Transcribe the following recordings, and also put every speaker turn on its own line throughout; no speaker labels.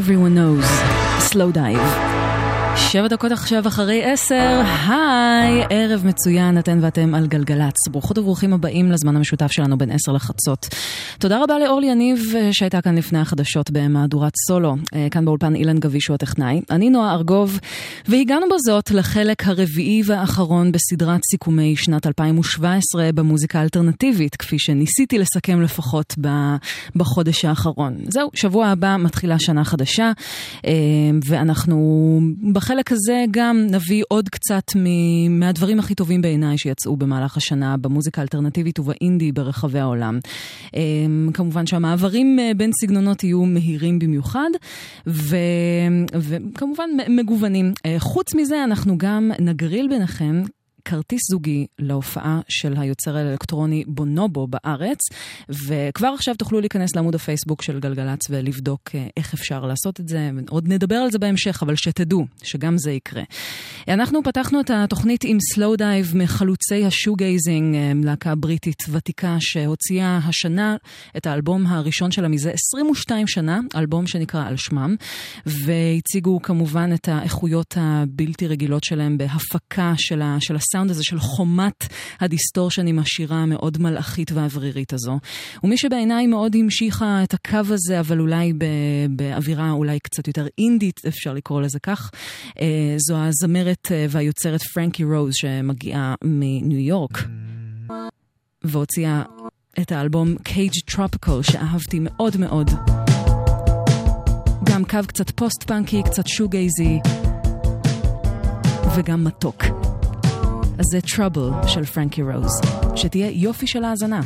everyone knows. שבע דקות עכשיו אחרי עשר, היי, ערב מצוין, אתן ואתם על גלגלצ. ברוכות וברוכים הבאים לזמן המשותף שלנו בין עשר לחצות. תודה רבה לאורלי יניב אה, שהייתה כאן לפני החדשות במהדורת סולו. אה, כאן באולפן אילן גביש הוא הטכנאי. אני נועה ארגוב, והגענו בזאת לחלק הרביעי והאחרון בסדרת סיכומי שנת 2017 במוזיקה האלטרנטיבית, כפי שניסיתי לסכם לפחות בחודש האחרון. זהו, שבוע הבא מתחילה שנה חדשה, אה, ואנחנו... בחלק בחלק הזה גם נביא עוד קצת מהדברים הכי טובים בעיניי שיצאו במהלך השנה במוזיקה האלטרנטיבית ובאינדי ברחבי העולם. אמ, כמובן שהמעברים אה, בין סגנונות יהיו מהירים במיוחד, ו... וכמובן מגוונים. אה, חוץ מזה, אנחנו גם נגריל ביניכם כרטיס זוגי להופעה של היוצר האלקטרוני בונובו בארץ, וכבר עכשיו תוכלו להיכנס לעמוד הפייסבוק של גלגלצ ולבדוק אה, איך אפשר לעשות את זה. עוד נדבר על זה בהמשך, אבל שתדעו שגם זה יקרה. אנחנו פתחנו את התוכנית עם Slowdive מחלוצי ה shoegazing, אה, להקה בריטית ותיקה שהוציאה השנה את האלבום הראשון שלה מזה 22 שנה, אלבום שנקרא על שמם, והציגו כמובן את האיכויות הבלתי רגילות שלהם בהפקה של, ה, של הסאונד הזה של חומת הדיסטורשן עם השירה המאוד מלאכית ואוורירית הזו. ומי שבעיניי מאוד המשיכה את הקו הזה, אבל אולי באווירה אולי קצת יותר אינדית, אפשר לקרוא לזה כך, אה, זו הזמרת אה, והיוצרת פרנקי רוז שמגיעה מניו יורק. והוציאה את האלבום Cage Tropical שאהבתי מאוד מאוד. גם קו קצת פוסט-פאנקי, קצת שוגייזי וגם מתוק. אז זה Trouble של פרנקי רוז. שתהיה יופי של האזנה.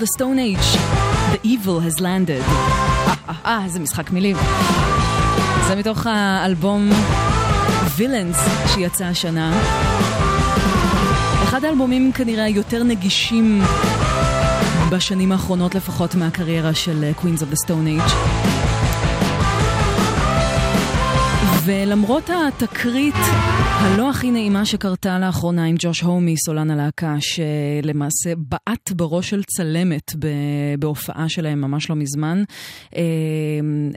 Of the Stone Age, The Evil has landed. אה, אה, אה, איזה משחק מילים. זה מתוך האלבום וילאנס שיצא השנה. אחד האלבומים כנראה היותר נגישים בשנים האחרונות לפחות מהקריירה של Queens of the Stone Age. ולמרות התקרית הלא הכי נעימה שקרתה לאחרונה עם ג'וש הומי, סולן הלהקה, שלמעשה בעט בראש של צלמת בהופעה שלהם ממש לא מזמן, אה,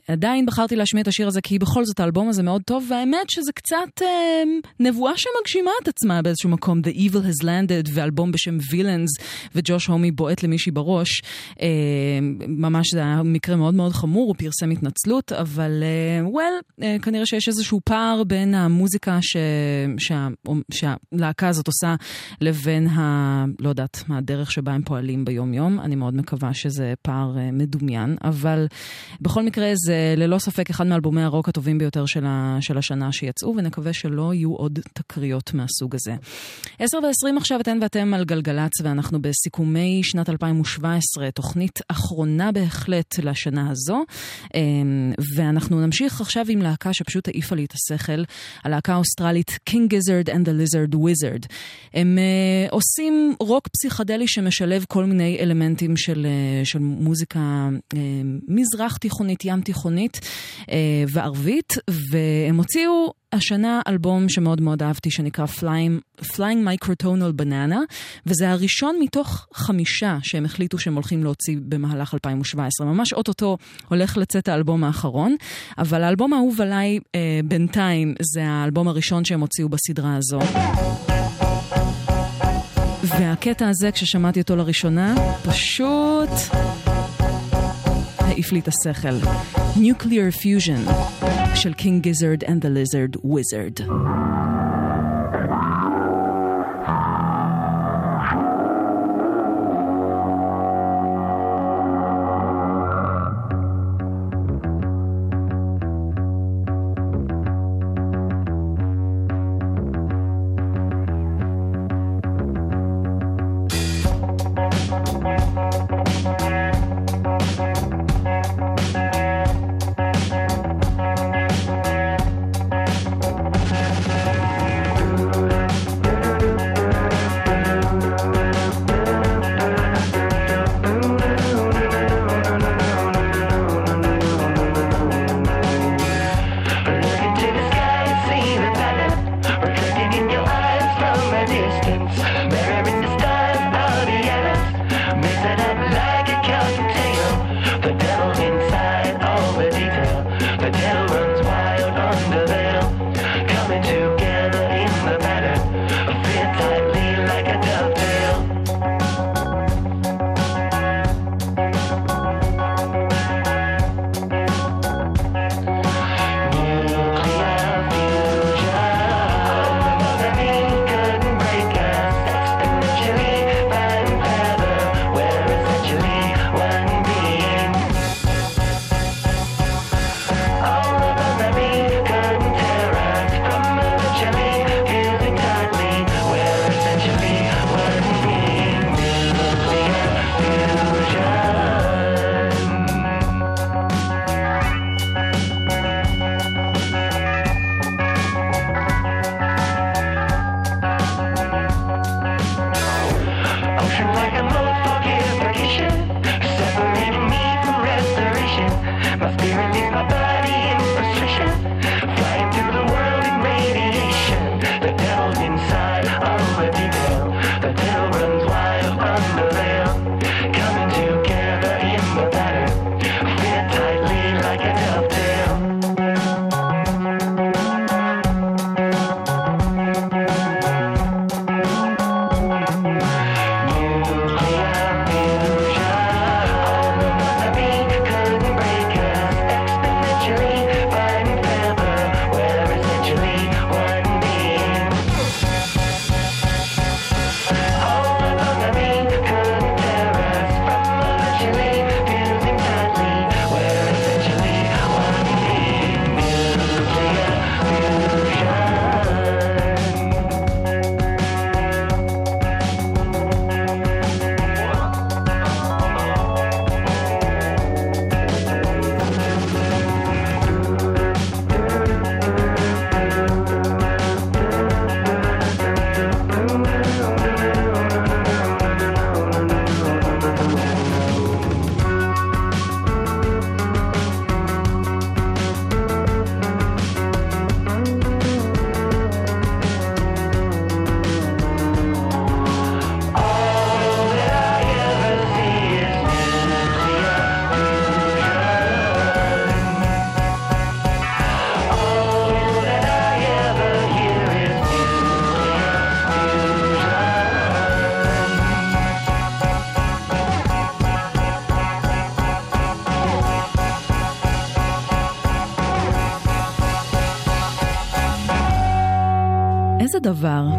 עדיין בחרתי להשמיע את השיר הזה כי בכל זאת האלבום הזה מאוד טוב, והאמת שזה קצת אה, נבואה שמגשימה את עצמה באיזשהו מקום, The Evil has landed, ואלבום בשם Villains, וג'וש הומי בועט למישהי בראש. אה, ממש זה היה מקרה מאוד מאוד חמור, הוא פרסם התנצלות, אבל well, כנראה שיש איזשהו פער בין המוזיקה ש... שה... שהלהקה הזאת עושה לבין ה... לא יודעת מה הדרך שבה הם פועלים ביום-יום. אני מאוד מקווה שזה פער uh, מדומיין, אבל בכל מקרה זה ללא ספק אחד מאלבומי הרוק הטובים ביותר של, ה... של השנה שיצאו, ונקווה שלא יהיו עוד תקריות מהסוג הזה. 10 ו-20 עכשיו אתן ואתם על גלגלצ, ואנחנו בסיכומי שנת 2017, תוכנית אחרונה בהחלט לשנה הזו, אמ, ואנחנו נמשיך עכשיו עם להקה שפשוט לי את השכל, הלהקה האוסטרלית King Gizzard and the Lizard Wizard. הם uh, עושים רוק פסיכדלי שמשלב כל מיני אלמנטים של, uh, של מוזיקה uh, מזרח תיכונית, ים תיכונית uh, וערבית, והם הוציאו השנה אלבום שמאוד מאוד אהבתי שנקרא Flying, Flying Microtonal Banana, וזה הראשון מתוך חמישה שהם החליטו שהם הולכים להוציא במהלך 2017. ממש אוטוטו הולך לצאת האלבום האחרון, אבל האלבום האהוב עליי אה, בינתיים זה האלבום הראשון שהם הוציאו בסדרה הזו. והקטע הזה, כששמעתי אותו לראשונה, פשוט העיף לי את השכל. Nuclear Fusion של King Gizzard and the Lizard Wizard.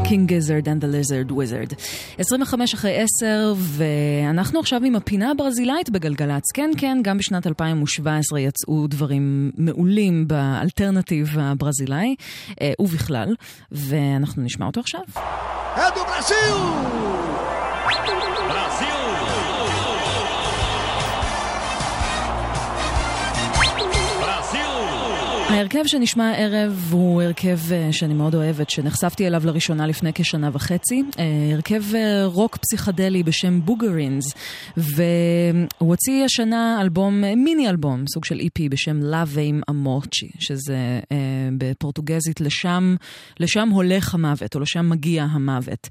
King Gizzard and the Lizard Wizard. 25 אחרי 10, ואנחנו עכשיו עם הפינה הברזילאית בגלגלצ. כן, כן, גם בשנת 2017 יצאו דברים מעולים באלטרנטיב הברזילאי, אה, ובכלל, ואנחנו נשמע אותו עכשיו.
אדו ברזיל!
ההרכב שנשמע הערב הוא הרכב אה, שאני מאוד אוהבת, שנחשפתי אליו לראשונה לפני כשנה וחצי. אה, הרכב אה, רוק פסיכדלי בשם בוגרינס, והוא הוציא השנה אלבום, מיני אלבום, סוג של איפי e בשם לאווים אמוצ'י, שזה בפורטוגזית לשם, לשם הולך המוות, או לשם מגיע המוות.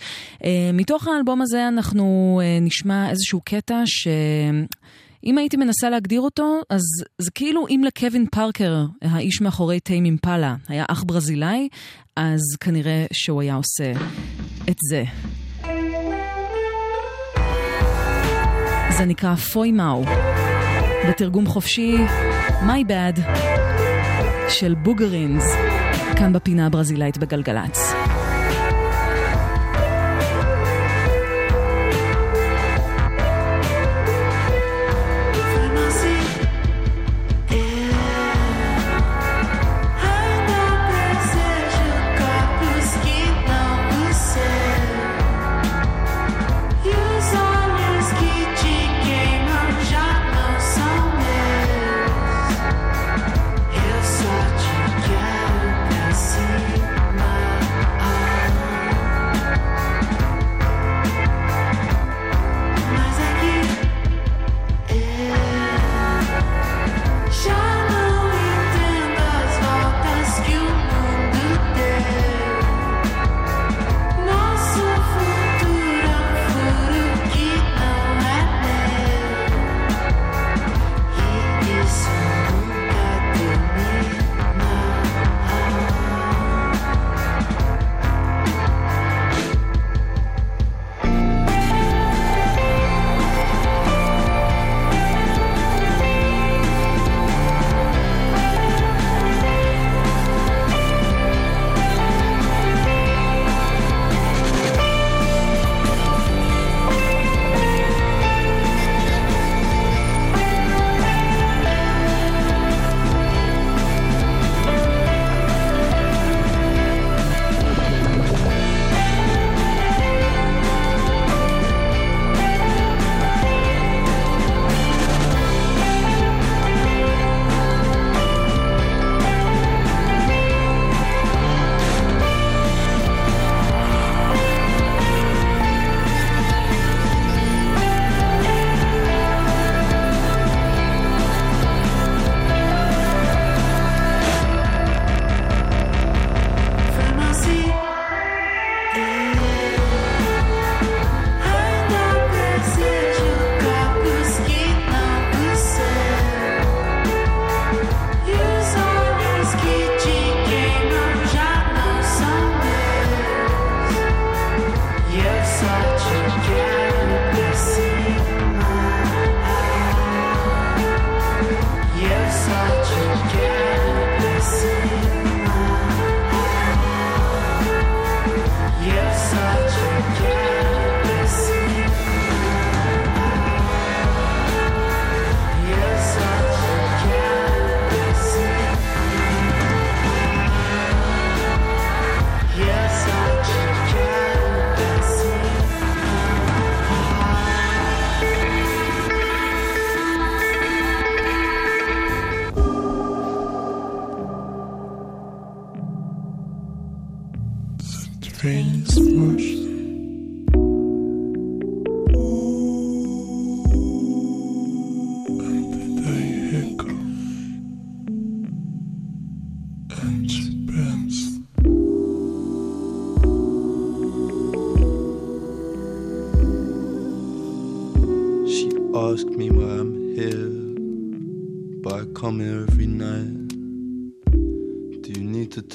מתוך האלבום הזה אנחנו נשמע איזשהו קטע ש... אם הייתי מנסה להגדיר אותו, אז זה כאילו אם לקווין פארקר, האיש מאחורי טיים אימפלה, היה אח ברזילאי, אז כנראה שהוא היה עושה את זה. זה נקרא פוי מאו, בתרגום חופשי, My Bad, של בוגרינס, כאן בפינה הברזילאית בגלגלצ.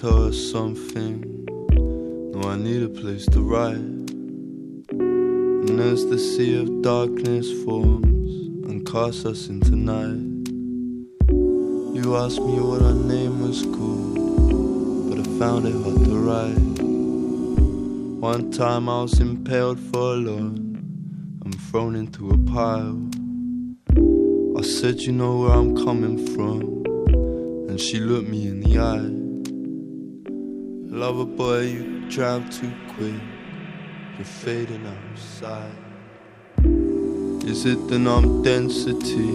Toss us something, no I need a place to write. And as the sea of darkness forms and casts us into night. You asked me what our name was called, but I found it hard to write. One time I was impaled for alone and thrown into a pile. I said, You know where I'm coming from, and she looked me in the eye. Lover boy, you drive too quick, you're fading outside. Is it the numb density?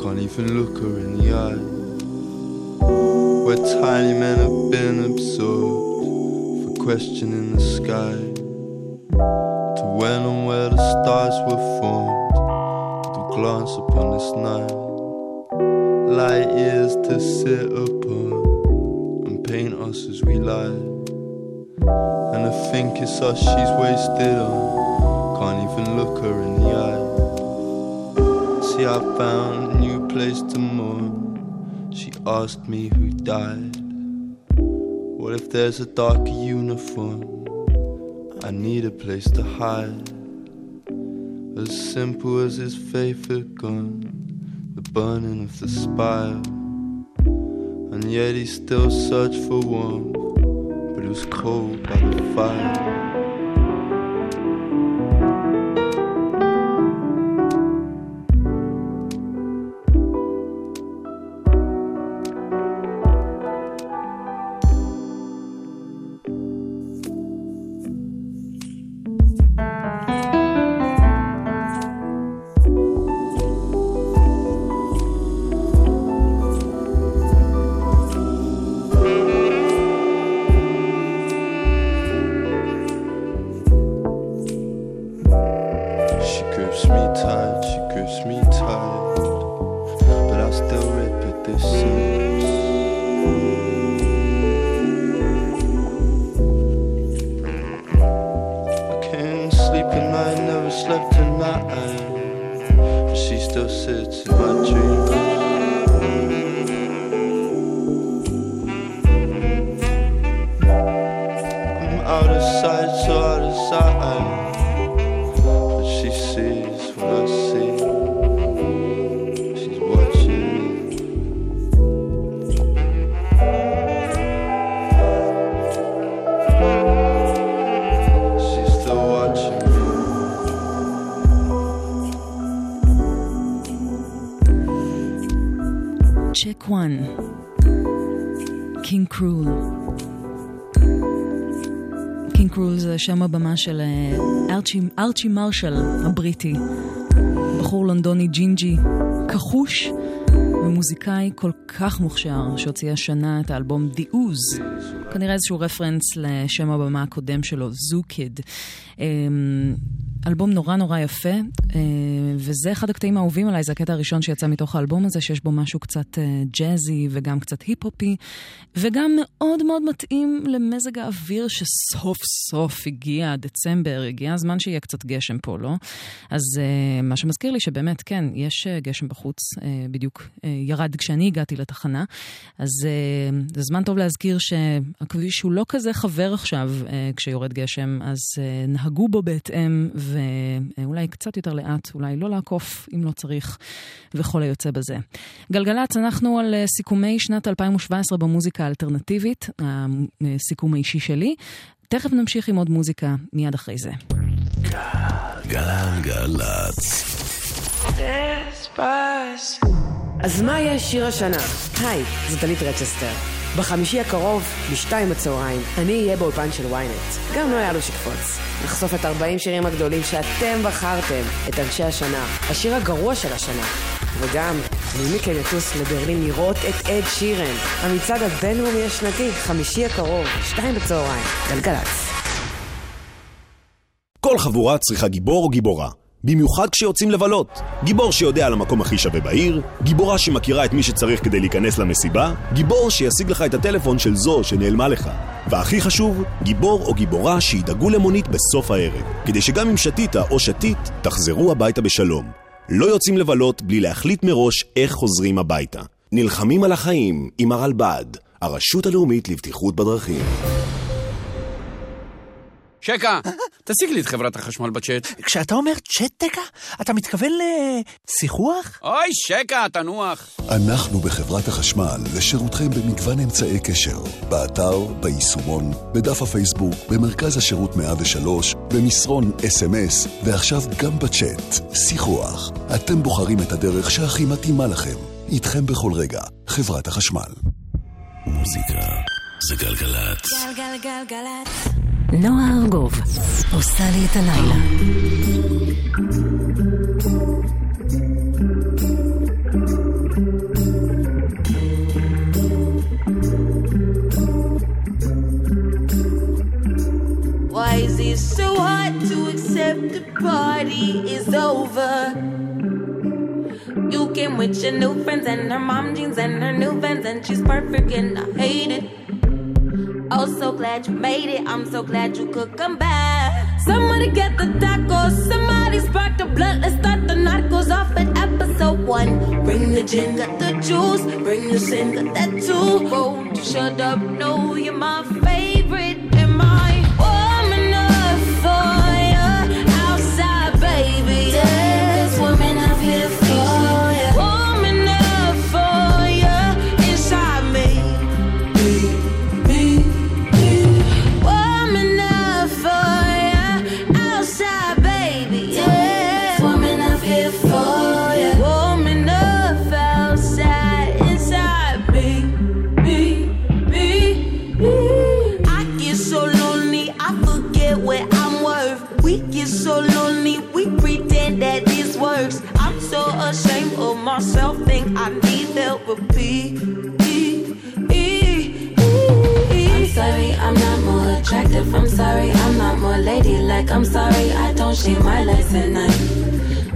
Can't even look her in the eye. Where tiny men have been absorbed for questioning the sky. To when and where the stars were formed, to glance upon this night. Light years to sit upon as we lie. And I think it's us she's wasted on, can't even look her in the eye. See, I found a new place to mourn. She asked me who died. What if there's a darker uniform? I need a place to hide. As simple as his favorite gun, the burning of the spire. Yet he still searched for warmth, but it was cold by the fire.
של אה, ארצ'י, ארצ'י מרשל הבריטי. בחור לונדוני ג'ינג'י, כחוש, ומוזיקאי כל כך מוכשר, שהוציא השנה את האלבום The OOZ. כנראה איזשהו רפרנס לשם הבמה הקודם שלו, Zoo Kid. אלבום נורא נורא יפה, וזה אחד הקטעים האהובים עליי, זה הקטע הראשון שיצא מתוך האלבום הזה, שיש בו משהו קצת אה, ג'אזי וגם קצת היפ-הופי, וגם מאוד מאוד מתאים למזג האוויר שסוף סוף הגיע דצמבר, הגיע הזמן שיהיה קצת גשם פה, לא? אז אה, מה שמזכיר לי שבאמת, כן, יש אה, גשם בחוץ, אה, בדיוק אה, ירד כשאני הגעתי לתחנה, אז אה, זה זמן טוב להזכיר שהכביש הוא לא כזה חבר עכשיו אה, כשיורד גשם, אז אה, נהגו בו בהתאם, ואולי קצת יותר לאט, אולי לא לעקוף אם לא צריך, וכל היוצא בזה. גלגלצ, אנחנו על אה, סיכומי שנת 2017 במוזיקה האלטרנטיבית, הסיכום האישי שלי. תכף נמשיך עם עוד מוזיקה מיד אחרי זה.
גלגלצ.
אז מה יהיה שיר השנה? היי, זו דלית רצ'סטר. בחמישי הקרוב, בשתיים בצהריים, אני אהיה באולפן של ynet. גם לא היה לו שקפוץ. נחשוף את 40 שירים הגדולים שאתם בחרתם, את אנשי השנה, השיר הגרוע של השנה. וגם, מי מכם יטוס לברלין לראות את אד שירן, המצעד הבינלאומי השנתי, חמישי הקרוב, שתיים בצהריים, גלגלצ.
כל חבורה צריכה גיבור או גיבורה. במיוחד כשיוצאים לבלות. גיבור שיודע על המקום הכי שווה בעיר, גיבורה שמכירה את מי שצריך כדי להיכנס למסיבה, גיבור שישיג לך את הטלפון של זו שנעלמה לך. והכי חשוב, גיבור או גיבורה שידאגו למונית בסוף הערב, כדי שגם אם שתית או שתית, תחזרו הביתה בשלום. לא יוצאים לבלות בלי להחליט מראש איך חוזרים הביתה. נלחמים על החיים עם הרלב"ד, הרשות הלאומית לבטיחות בדרכים.
שקה, תשיג לי את חברת החשמל בצ'אט.
כשאתה אומר צ'טקה, אתה מתכוון לשיחוח?
אוי, שקה, תנוח.
אנחנו בחברת החשמל לשירותכם במגוון אמצעי קשר. באתר, ביישומון, בדף הפייסבוק, במרכז השירות 103, במסרון אס.אם.אס, ועכשיו גם בצ'אט. שיחוח. אתם בוחרים את הדרך שהכי מתאימה לכם. איתכם בכל רגע. חברת החשמל.
מוזיקה זה גלגלצ.
גלגלגלגלצ. נועה ארגוב עושה לי את הלילה.
Why is it so hard to accept the party is over? You came with your new friends and her mom jeans and her new vans and she's perfect and I hate it. Oh, so glad you made it. I'm so glad you could come back. Somebody get the tacos. Somebody spark the blood. Let's start the narcos off at episode one. Bring the gin, got the juice. Bring the sin, got that too. Won't you shut up? No, you're my favorite. Need therapy. I'm sorry, I'm not more attractive. I'm sorry, I'm not more ladylike. I'm sorry, I don't shave my legs at night.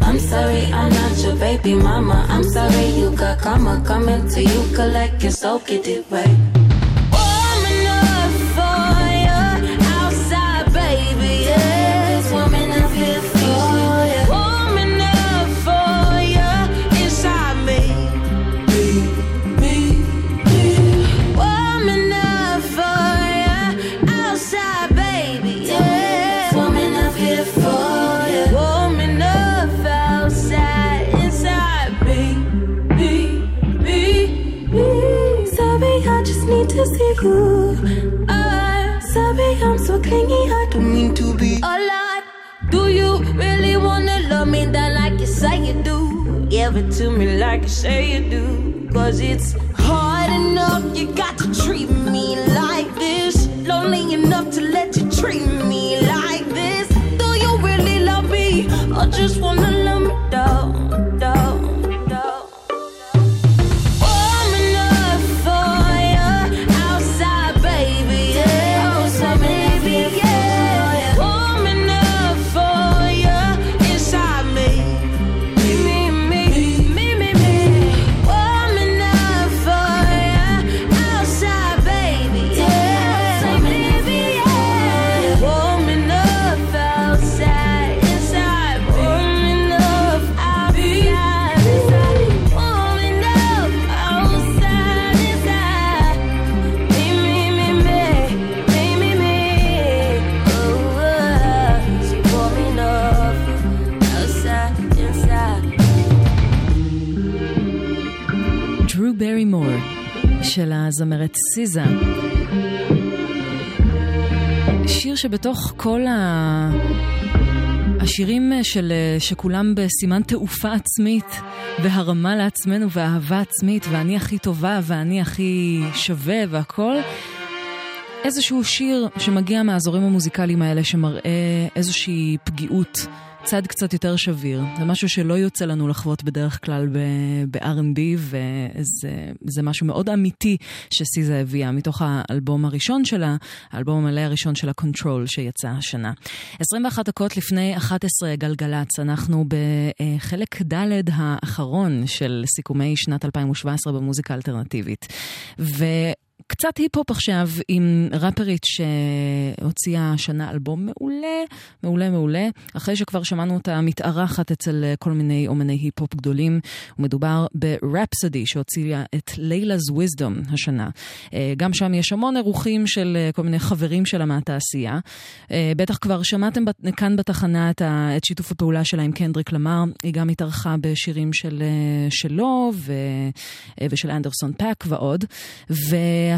I'm sorry, I'm not your baby mama. I'm sorry, you got karma coming to you. Collect your soul, get it right. You. I'm sorry, I'm so clingy. I don't mean to be a lot. Do you really wanna love me that like you say you do? Give it to me like you say you do. Cause it's hard enough, you got to treat me like this. Lonely enough to let you treat me like this. Do you really love me? Or just wanna love me down, down?
הזמרת סיזה. שיר שבתוך כל ה... השירים של, שכולם בסימן תעופה עצמית והרמה לעצמנו ואהבה עצמית ואני הכי טובה ואני הכי שווה והכל איזשהו שיר שמגיע מהאזורים המוזיקליים האלה שמראה איזושהי פגיעות, צד קצת יותר שביר. זה משהו שלא יוצא לנו לחוות בדרך כלל ב-R&B, וזה משהו מאוד אמיתי שסיזה הביאה מתוך האלבום הראשון שלה, האלבום המלא הראשון שלה, Control, שיצא השנה. 21 דקות לפני 11 גלגלצ, אנחנו בחלק ד' האחרון של סיכומי שנת 2017 במוזיקה אלטרנטיבית. ו... קצת היפ-הופ עכשיו עם ראפרית שהוציאה השנה אלבום מעולה, מעולה מעולה, אחרי שכבר שמענו אותה מתארחת אצל כל מיני אומני היפ-הופ גדולים. ומדובר ברפסודי שהוציאה את Laila's Wisdom השנה. אה, גם שם יש המון אירוחים של אה, כל מיני חברים שלה מהתעשייה. אה, בטח כבר שמעתם כאן בתחנה את, את שיתוף הפעולה שלה עם קנדריק למר, היא גם התארחה בשירים של, שלו ו, ושל אנדרסון פאק ועוד.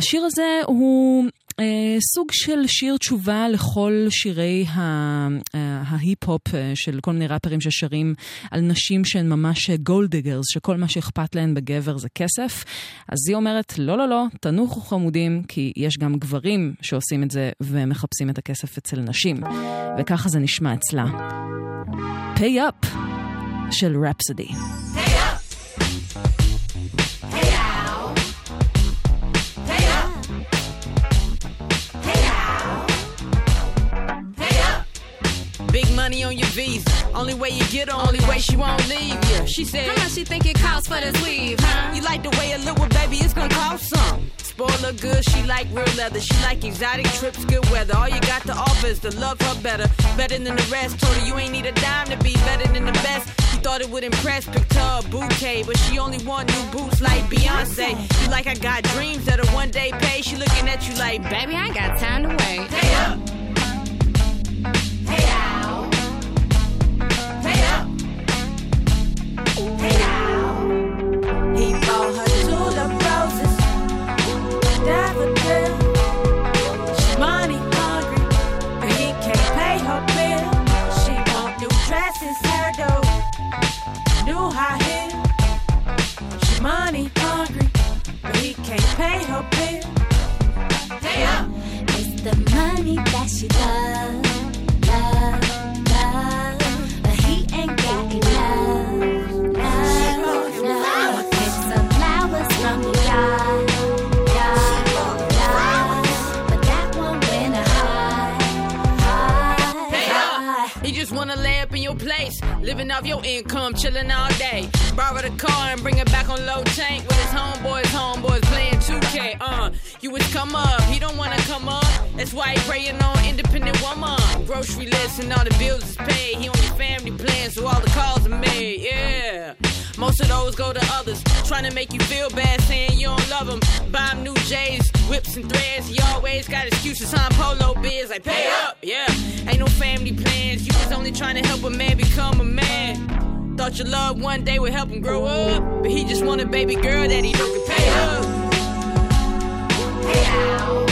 והשיר הזה הוא... אה, סוג של שיר תשובה לכל שירי אה, ההיפ-הופ אה, של כל מיני ראפרים ששרים על נשים שהן ממש gold diggers, שכל מה שאכפת להן בגבר זה כסף. אז היא אומרת, לא, לא, לא, תנוחו חמודים, כי יש גם גברים שעושים את זה ומחפשים את הכסף אצל נשים. וככה זה נשמע אצלה. pay up של רפסודי.
Big money on your visa. Only way you get her, only way she won't leave you. She said,
How much you think it costs for this weave, huh?
You like the way it look, well, baby, it's gonna cost some. Spoil her good, she like real leather. She like exotic trips, good weather. All you got to offer is to love her better. Better than the rest. Told her you ain't need a dime to be better than the best. She thought it would impress, picked her a bouquet. But she only want new boots like Beyonce. You like I got dreams that'll one day pay. She looking at you like,
Baby, I ain't got time to wait.
Pay up.
He bought her tulip roses. She money hungry, but he can't pay her bill. She want new dresses, hairdo, new high heel. She money hungry, but he can't pay her bill.
Up.
It's the money that she love,
just wanna lay up in your place, living off your income, chilling all day. Borrow the car and bring it back on low tank with his homeboys, homeboys playing 2K. Uh, you was come up, he don't wanna come up. That's why he praying on independent woman. Grocery list and all the bills is paid. He on family plan, so all the calls are made. Yeah. Most of those go to others, trying to make you feel bad, saying you don't love them. Buy him new J's, whips and threads. He always got excuses on polo biz, like pay up, yeah. Ain't no family plans, you was only trying to help a man become a man. Thought your love one day would help him grow up, but he just want a baby girl that he know can pay up. Pay out.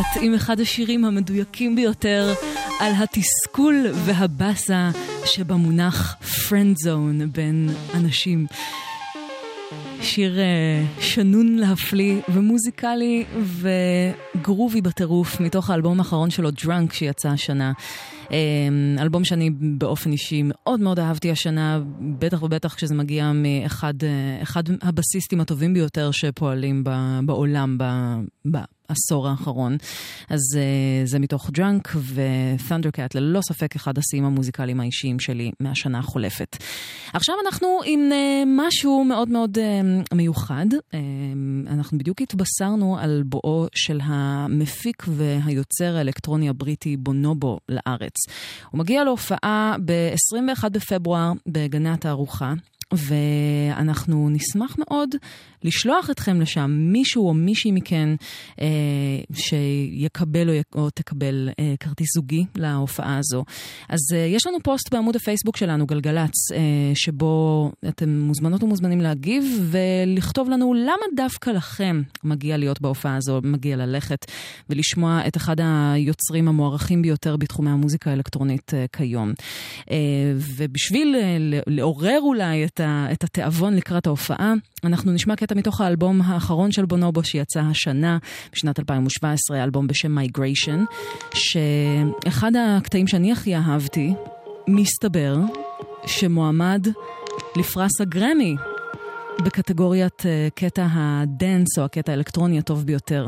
Thundercat עם אחד השירים המדויקים ביותר על התסכול והבאסה שבמונח friend zone בין אנשים. שיר אה, שנון להפליא ומוזיקלי וגרובי בטירוף מתוך האלבום האחרון שלו, Drunk, שיצא השנה. אה, אלבום שאני באופן אישי מאוד מאוד אהבתי השנה, בטח ובטח כשזה מגיע מאחד אה, הבסיסטים הטובים ביותר שפועלים בעולם ב- בעשור האחרון. אז אה, זה מתוך Drunk ו-Thundercat, ללא ספק אחד השיאים המוזיקליים האישיים שלי מהשנה החולפת. עכשיו אנחנו עם אה, משהו מאוד מאוד אה, מיוחד. אנחנו בדיוק התבשרנו על בואו של המפיק והיוצר האלקטרוני הבריטי בונובו לארץ. הוא מגיע להופעה ב-21 בפברואר בגני התערוכה. ואנחנו נשמח מאוד לשלוח אתכם לשם, מישהו או מישהי מכן אה, שיקבל או, או תקבל אה, כרטיס זוגי להופעה הזו. אז אה, יש לנו פוסט בעמוד הפייסבוק שלנו, גלגלצ, אה, שבו אתם מוזמנות ומוזמנים להגיב ולכתוב לנו למה דווקא לכם מגיע להיות בהופעה הזו, מגיע ללכת ולשמוע את אחד היוצרים המוערכים ביותר בתחומי המוזיקה האלקטרונית אה, כיום. אה, ובשביל אה, לעורר אולי את, ה, את התיאבון לקראת ההופעה, אנחנו נשמע קטע מתוך האלבום האחרון של בונובו שיצא השנה, בשנת 2017, אלבום בשם Migration, שאחד הקטעים שאני הכי אהבתי, מסתבר שמועמד לפרס הגרמי בקטגוריית uh, קטע הדנס או הקטע האלקטרוני הטוב ביותר.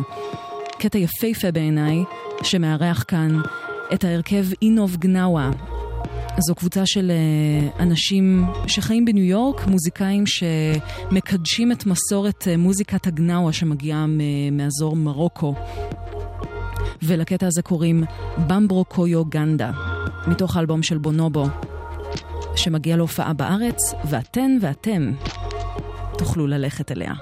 קטע יפהפה בעיניי, שמארח כאן את ההרכב אינוב גנאווה. זו קבוצה של uh, אנשים שחיים בניו יורק, מוזיקאים שמקדשים את מסורת uh, מוזיקת הגנאווה שמגיעה מאזור מרוקו. ולקטע הזה קוראים במברו קויו גנדה, מתוך האלבום של בונובו, שמגיע להופעה בארץ, ואתן ואתם תוכלו ללכת אליה.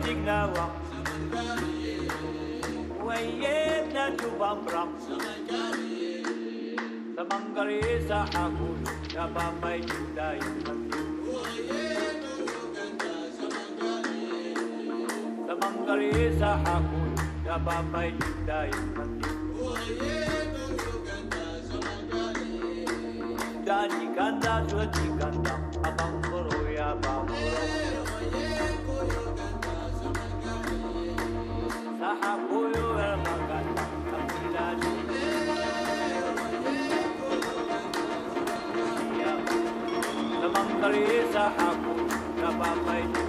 dignawa waye na tubamra samangari sa akulu ya bamai judai samangari sa akulu ya bamai judai Dani kanda, dani ganda abang
boro ya abang boro. Paris, a Kabamai.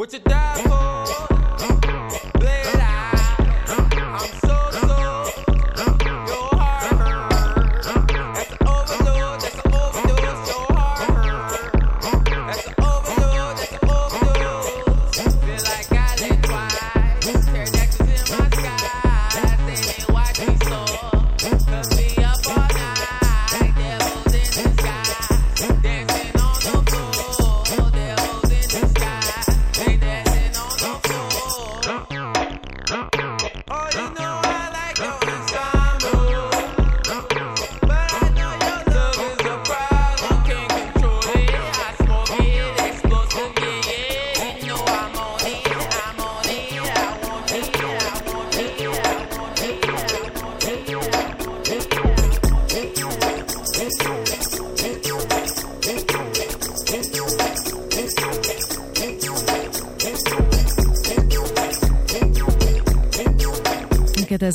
What's it?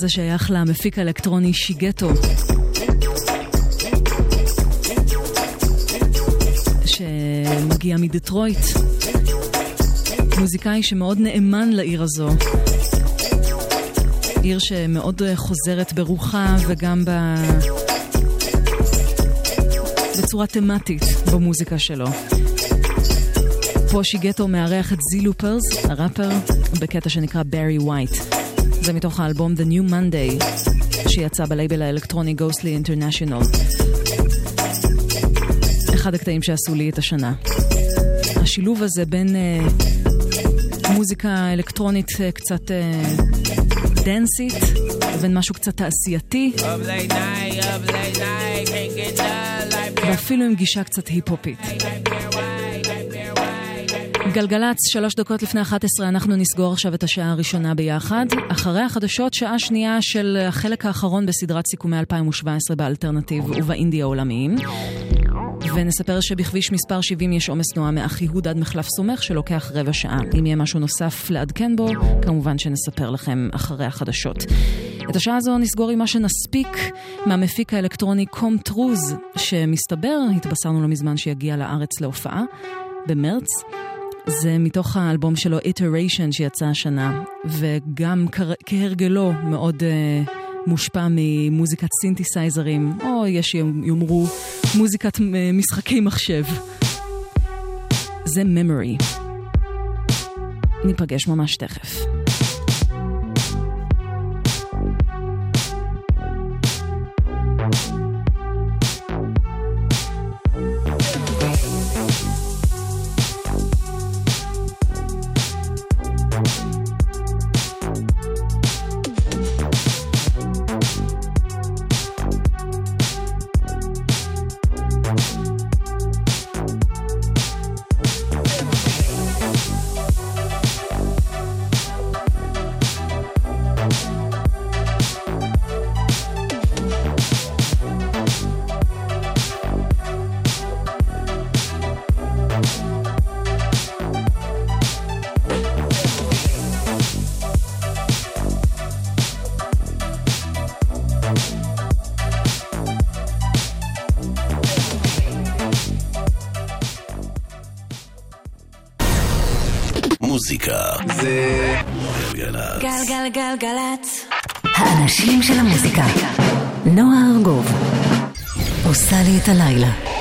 הזה שייך למפיק האלקטרוני שיגטו. שמגיע מדטרויט. מוזיקאי שמאוד נאמן לעיר הזו. עיר שמאוד חוזרת ברוחה וגם ב... בצורה תמטית במוזיקה שלו. פה שיגטו מארח את זי לופרס, הראפר, בקטע שנקרא ברי ווייט. זה מתוך האלבום The New Monday, שיצא בלייבל האלקטרוני Ghostly International. אחד הקטעים שעשו לי את השנה. השילוב הזה בין אה, מוזיקה אלקטרונית אה, קצת אה, דנסית, לבין משהו קצת תעשייתי, ואפילו עם גישה קצת היפ-הופית. גלגלצ, שלוש דקות לפני 11, אנחנו נסגור עכשיו את השעה הראשונה ביחד. אחרי החדשות, שעה שנייה של החלק האחרון בסדרת סיכומי 2017 באלטרנטיב ובאינדי העולמיים. ונספר שבכביש מספר 70 יש עומס תנועה מאחיהוד עד מחלף סומך שלוקח רבע שעה. אם יהיה משהו נוסף לעדכן בו, כמובן שנספר לכם אחרי החדשות. את השעה הזו נסגור עם מה שנספיק מהמפיק האלקטרוני קום טרוז, שמסתבר, התבשרנו לא מזמן שיגיע לארץ להופעה, במרץ. זה מתוך האלבום שלו Iteration שיצא השנה, וגם כהרגלו מאוד uh, מושפע ממוזיקת סינתסייזרים, או יש שיאמרו מוזיקת uh, משחקי מחשב. זה Memory. ניפגש ממש תכף.
המוזיקה. נועה ארגוב. עושה לי את הלילה.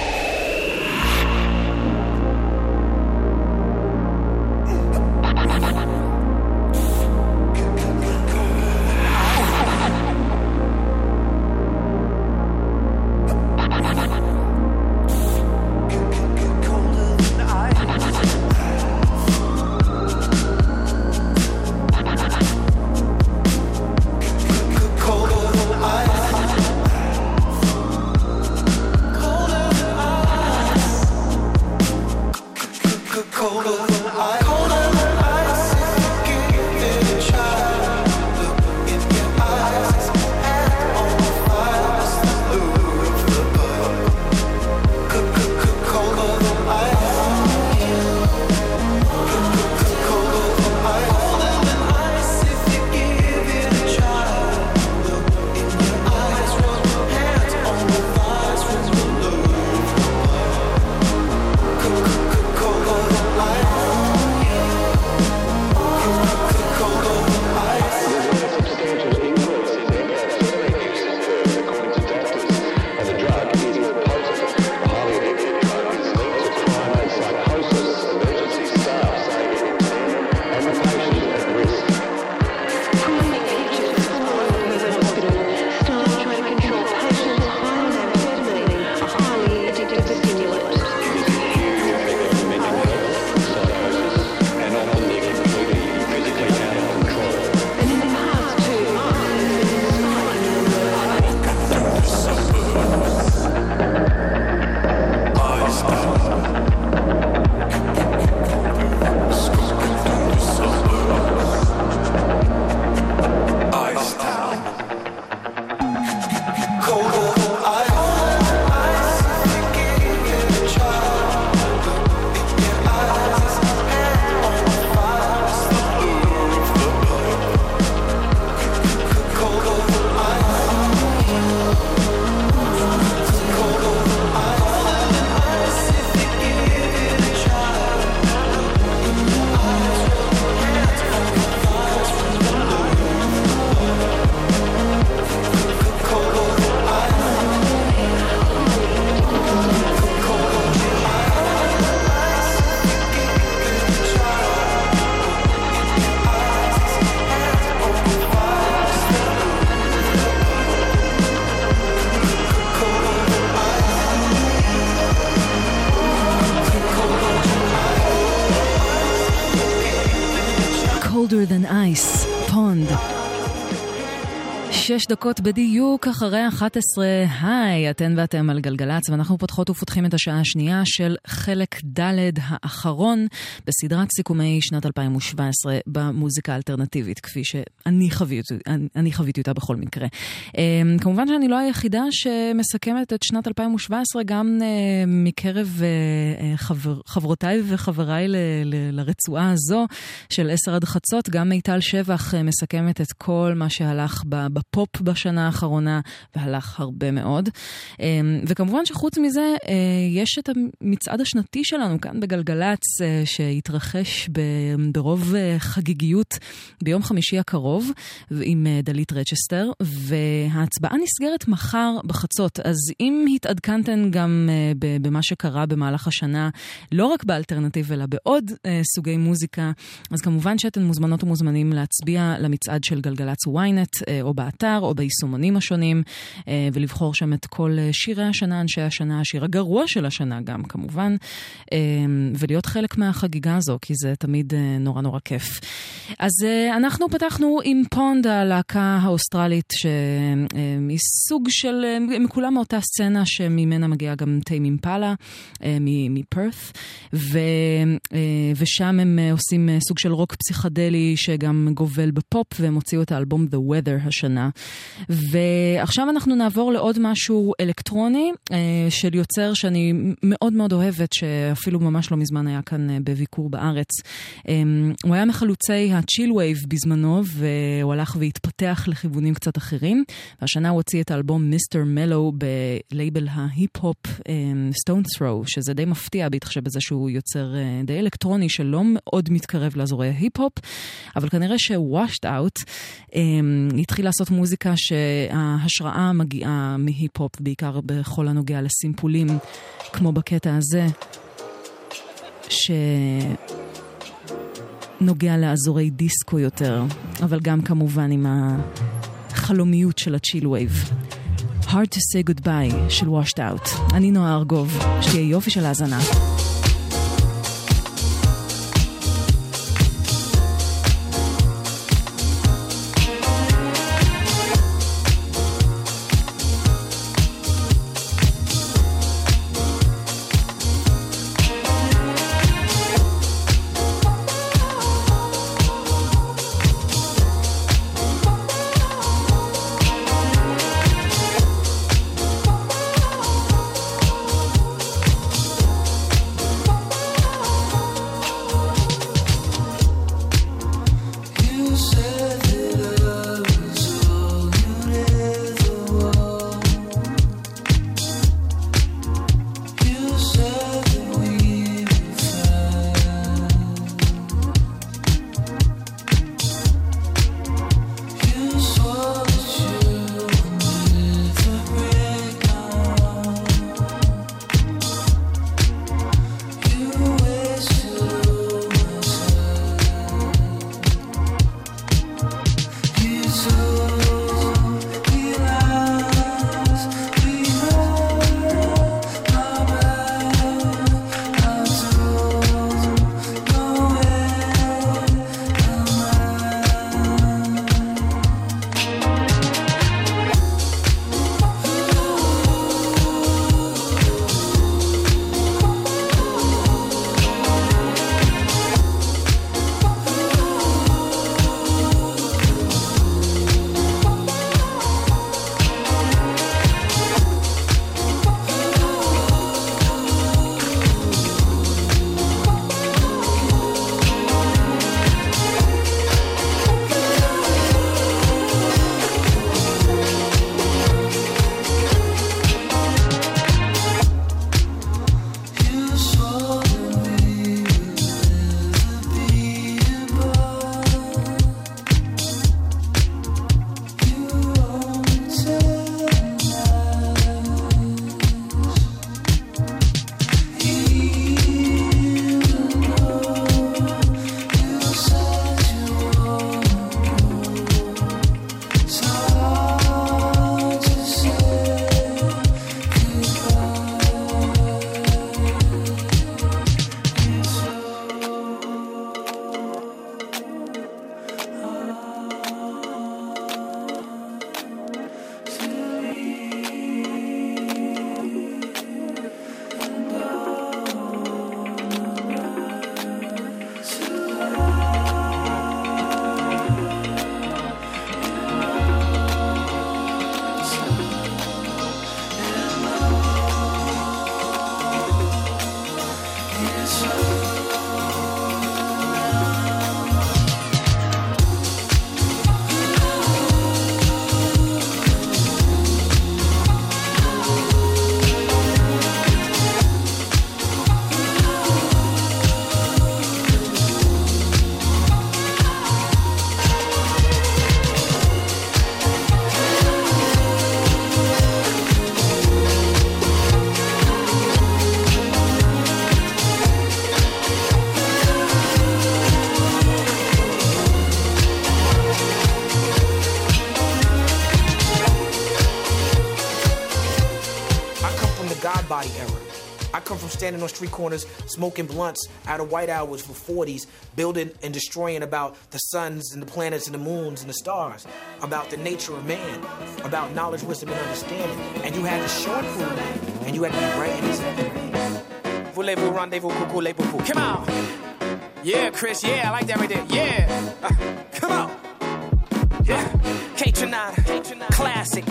שש דקות בדיוק אחרי 11, היי, אתן ואתם על גלגלצ, ואנחנו פותחות ופותחים את השעה השנייה של חלק ד' האחרון בסדרת סיכומי שנת 2017 במוזיקה האלטרנטיבית, כפי שאני חוויתי, אני חוויתי אותה בכל מקרה. אמ, כמובן שאני לא היחידה שמסכמת את שנת 2017, גם אה, מקרב אה, אה, חבר, חברותיי וחבריי ל, ל, לרצועה הזו של 10 עד חצות, גם מיטל שבח מסכמת את כל מה שהלך בפופ בשנה האחרונה, והלך הרבה מאוד. אמ, וכמובן שחוץ מזה, יש את המצעד השנתי שלנו כאן בגלגלצ, שיתרחש ברוב חגיגיות ביום חמישי הקרוב, עם דלית רצ'סטר, וההצבעה נסגרת מחר בחצות. אז אם התעדכנתן גם במה שקרה במהלך השנה, לא רק באלטרנטיב, אלא בעוד סוגי מוזיקה, אז כמובן שאתן מוזמנות ומוזמנים להצביע למצעד של גלגלצ ynet, או באתר, או ביישומונים השונים, ולבחור שם את כל שירי השנה, אנשי השנה, השיר הגרוע של השנה גם, כמובן, ולהיות חלק מהחגיגה הזו, כי זה תמיד נורא נורא כיף. אז אנחנו פתחנו עם Pond, הלהקה האוסטרלית, שהיא סוג של, הם כולם מאותה סצנה שממנה מגיעה גם Tame Impala מפרת', ושם הם עושים סוג של רוק פסיכדלי שגם גובל בפופ, והם הוציאו את האלבום The Weather השנה. ועכשיו אנחנו נעבור לעוד משהו אלקטרוני של יוצר שאני מאוד מאוד אוהבת, שאפילו ממש לא מזמן היה כאן בביקור בארץ. הוא היה מחלוצי ה chillwave בזמנו, והוא הלך והתפתח לכיוונים קצת אחרים. והשנה הוא הוציא את האלבום Mister Mellow בלייבל ההיפ-הופ Stones Throw, שזה די מפתיע בהתחשב בזה שהוא יוצר די אלקטרוני שלא מאוד מתקרב לאזורי ההיפ-הופ, אבל כנראה ש Washed Out התחיל לעשות מוזיקה שההשראה מגיעה מהיפ-הופ, בעיקר בכל הנוגע לסימפולים, כמו בקטע הזה. ש... נוגע לאזורי דיסקו יותר, אבל גם כמובן עם החלומיות של הצ'יל וייב. Hard to say goodbye של washed out. אני נועה ארגוב, שתהיה יופי של האזנה.
Standing on street corners, smoking blunts out of white hours for 40s, building and destroying about the suns and the planets and the moons and the stars, about the nature of man, about knowledge, wisdom, and understanding. And you had to show and prove that, and you had to be right in this. Voulez-vous rendezvous, coucou, les. Come on. Yeah, Chris, yeah, I like that right there. Yeah. Classic,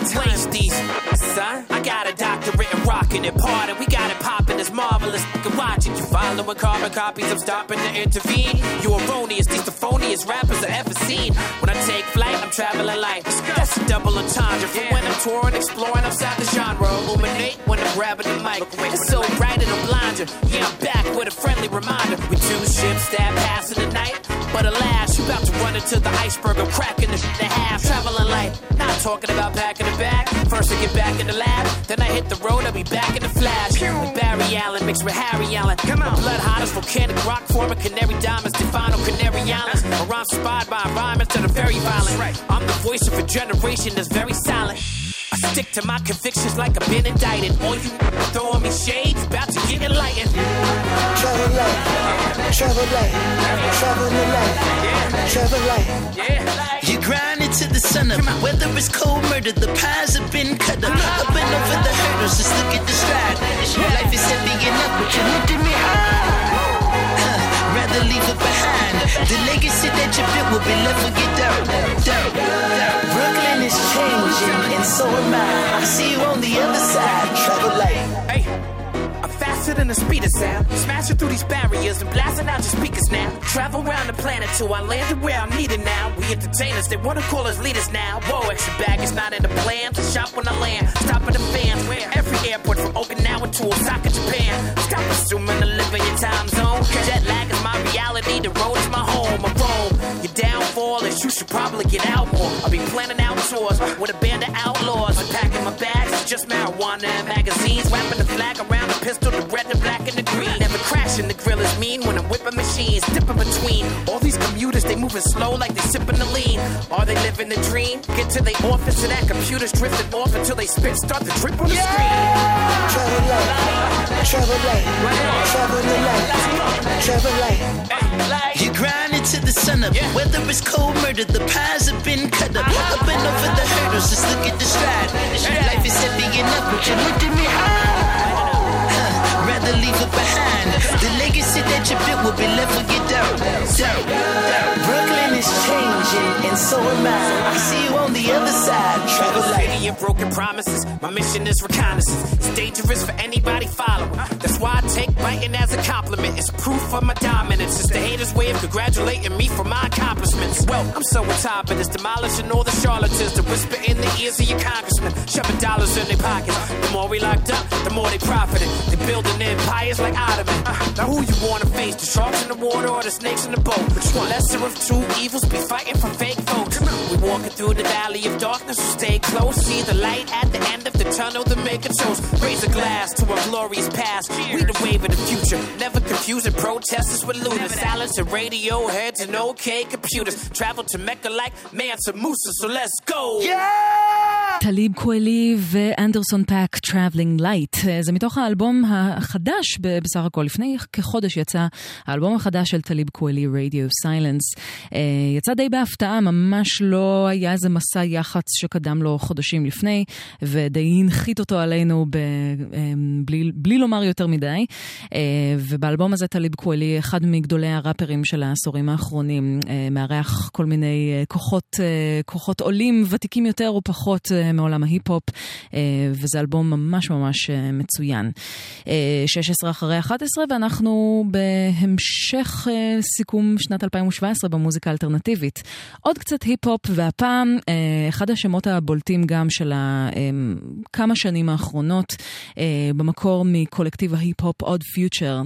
son. I got a doctorate in rocking it, party. We got it popping, it's marvelous. Can watch it. You following carbon copies, I'm stopping to intervene. You erroneous, these the phoniest rappers I ever seen. When I take flight, I'm traveling light. That's a double entendre. For when I'm touring, exploring outside the genre. Illuminate when I'm grabbing the mic. It's so bright it'll blind you. Yeah, I'm back with a friendly reminder. We two ships that passing the night. But alas, you about to run into the iceberg. I'm cracking the shit in half. Traveling light. Not talking about packing the back. First I get back in the lab. Then I hit the road. I'll be back in the flash. With Barry Allen mixed with Harry Allen. Come on. Blood hot as volcanic rock forming. Canary diamonds. Stefano Canary Islands. My rhymes inspired by environments that are very violent. I'm the voice of a generation that's very silent. I stick to my convictions like I've been indicted. All you throwing me shades, about to get enlightened.
Travel light, travel light, travel the light, travel light. You grind it to the sun up. Whether it's cold murder, the pies have been cut up. Uh-huh. Up and over the hurdles, just look at the stride. Life is heavy enough, but you lifted me high. Uh-huh. Huh, Rather leave it behind. The legacy that you built will be left with
faster than the speed of sound. Smashing through these barriers and blasting out your speakers now. Travel around the planet till I landed where I'm needed now. We entertainers, they wanna call us leaders now. Whoa, extra baggage not in the plans. To shop when I land, stopping the fans. Where every airport from Okinawa to Osaka, Japan. Stop assuming to live in your time zone. Jet lag is my reality, the road is my home. I roam. Your downfall is you should probably get out more. I'll be planning out tours with a band of outlaws. Packing my bags, just marijuana and magazines. Wrapping the flag around pistol, the red, the black, and the green. Never crashing, the grill is mean when I'm whipping machines. Dipping between all these commuters, they moving slow like they sipping the lean. Are they living the dream? Get to the office and that computer's drifting off until they spit start to drip on the screen.
Travel light, travel light, travel the light, travel light. You grind it to the sun up. Whether it's cold murder, the pies have been cut up. Up and over the hurdles, just look at the stride. Life is heavy enough, but you lifted me high. Rather leave it behind. The legacy that you built will be left with you dirt. Brooklyn is changing, and so am I. I see you on the other side. Travel.
City of broken promises. My mission is reconnaissance. It's dangerous for anybody following. That's why I take biting as a compliment. It's proof of my dominance. It's the haters' way of congratulating me for my accomplishments. Well, I'm so on top of this, demolishing all the charlatans to whisper in the ears of your congressmen, shoving dollars in their pockets. The more we locked up, the more they profited. They're building empires like Ottoman. Uh, now who you wanna face? The sharks in the water or the snakes in the boat? Which one? Lesser of two evils, be fighting for fake votes. We walking through the valley of darkness, so stay close. See the light at the end of the tunnel, the maker chose. Raise a glass to our glorious past. We the wave of the future. Never confusing protesters with looters. Silence and radio heads and okay computers. Travel to Mecca like Mansa Musa, so let's go.
טליב קווילי ואנדרסון פאק Traveling Light. זה מתוך האלבום החדש ב- בסך הכל, לפני כחודש יצא האלבום החדש של טליב קווילי, Radio Silence. אה, יצא די בהפתעה, ממש לא היה איזה מסע יח"צ שקדם לו חודשים לפני, ודי הנחית אותו עלינו ב, אה, בלי, בלי לומר יותר מדי. אה, ובאלבום הזה טליב קווילי, אחד מגדולי הראפרים של העשורים האחרונים, מארח כל מיני כוחות, כוחות עולים, ותיקים יותר או פחות מעולם ההיפ-הופ, וזה אלבום ממש ממש מצוין. אה, 16 אחרי 11, ואנחנו בהמשך אה, סיכום שנת 2017 במוזיקה האלטרנטיבית. עוד קצת היפ-הופ, והפעם אה, אחד השמות הבולטים גם של אה, כמה שנים האחרונות, אה, במקור מקולקטיב ההיפ-הופ Odd Future.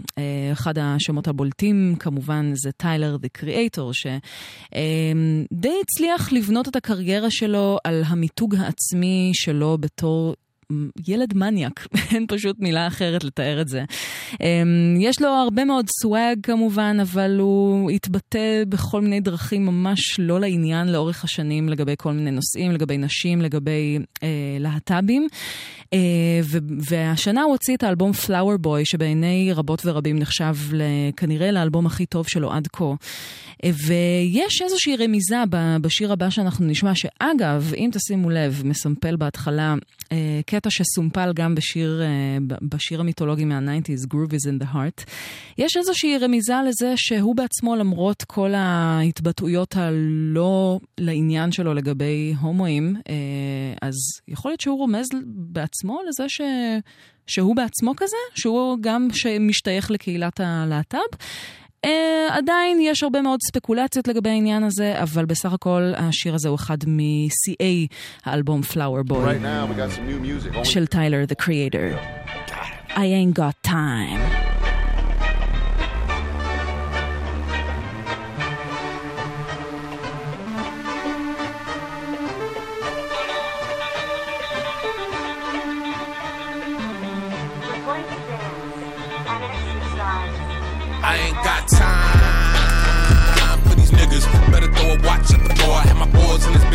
אחד השמות הבולטים כמובן זה טיילר דה קריאייטור, שדי הצליח לבנות את הקריירה שלו על המיתוג העצמי שלו בתור ילד מניאק, אין פשוט מילה אחרת לתאר את זה. אמ, יש לו הרבה מאוד סוואג כמובן, אבל הוא התבטא בכל מיני דרכים ממש לא לעניין לאורך השנים לגבי כל מיני נושאים, לגבי נשים, לגבי אה, להט"בים. אה, והשנה הוא הוציא את האלבום Flower Boy, שבעיני רבות ורבים נחשב כנראה לאלבום הכי טוב שלו עד כה. אה, ויש איזושהי רמיזה בשיר הבא שאנחנו נשמע, שאגב, אם תשימו לב, מסמפל בהתחלה אה, קטע שסומפל גם בשיר, בשיר המיתולוגי מה-90's, Groove is in the Heart. יש איזושהי רמיזה לזה שהוא בעצמו, למרות כל ההתבטאויות הלא לעניין שלו לגבי הומואים, אז יכול להיות שהוא רומז בעצמו לזה ש... שהוא בעצמו כזה, שהוא גם שמשתייך לקהילת הלהט"ב. Uh, עדיין יש הרבה מאוד ספקולציות לגבי העניין הזה, אבל בסך הכל השיר הזה הוא אחד משיאי האלבום Flower Boy
Right now.
של טיילר, The Creator. I ain't got time.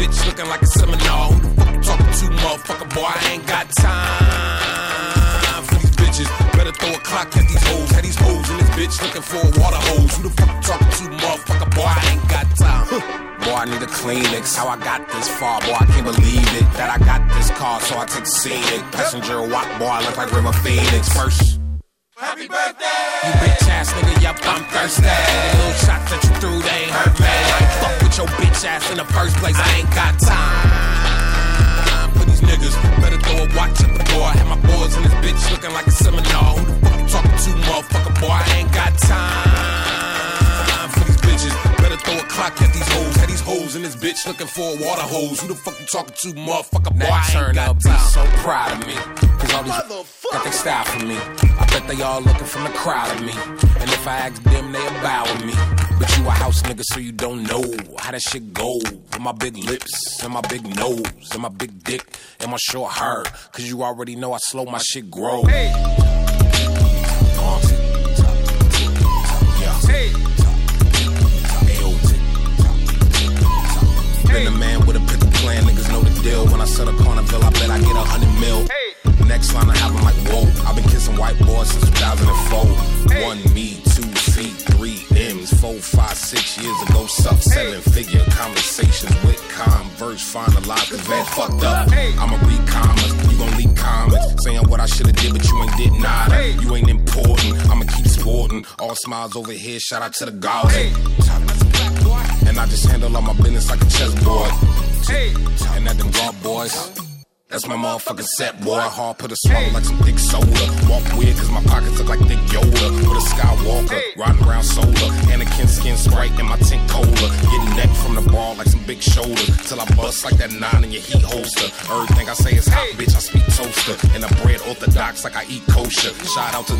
Bitch looking like a seminar. Who the fuck you talking to, motherfucker? Boy, I ain't got time for these bitches. Better throw a clock at these hoes. Have these hoes in this bitch looking for a water hose. Who the fuck you talking to, motherfucker? Boy, I ain't got time. Boy, I need a Kleenex. How I got this far, boy, I can't believe it. That I got this car, so I take scenic. Passenger walk, boy, I look like River Phoenix. First. Happy birthday! You bitch ass nigga, yup, I'm thirsty. Little shots that you threw, they ain't hurt me. I ain't fuck with your bitch ass in the first place. I ain't got time for these niggas. Better throw a watch at the door. Have my boys in this bitch looking like a seminar. Who the fuck you talking to, motherfucker? Boy, I ain't got time for these bitches. Throw a clock at these hoes. Have these hoes in this bitch looking for a water hose. Who the fuck you talking to, motherfucker? Boy, I ain't got time. so proud of me. Cause all these got they style for me. I bet they all looking from the crowd at me. And if I ask them, they'll bow with me. But you a house nigga, so you don't know how that shit go. With my big lips, and my big nose, and my big dick, and my short hair. Cause you already know I slow my shit grow. Been a man with a pickle plan, niggas know the deal. When I set a carnival, I bet I get a hundred mil. Next line I have, I'm like, whoa. I've been kissing white boys since 2004. One me, two feet, three M's, four, five, six years ago. Suck selling figure conversations with converse, finalized, cause man fucked up. I'ma read comments, you gon' leak comments. Saying what I should've did, but you ain't did nada. You ain't important, I'ma keep sporting. All smiles over here, shout out to the gods. And I just handle all my business like a chessboard. And at them guard boys. That's my motherfucking set, boy. Hard put a swallow like some thick soda. Walk weird cause my pockets look like thick Yoda. With a Skywalker, riding around solar. Anakin skin sprite in my tint cola. Getting neck from the ball like some big shoulder. Till I bust like that nine in your heat holster. Everything I say is hot, bitch. I speak toaster. And I bread orthodox like I eat kosher. Shout out to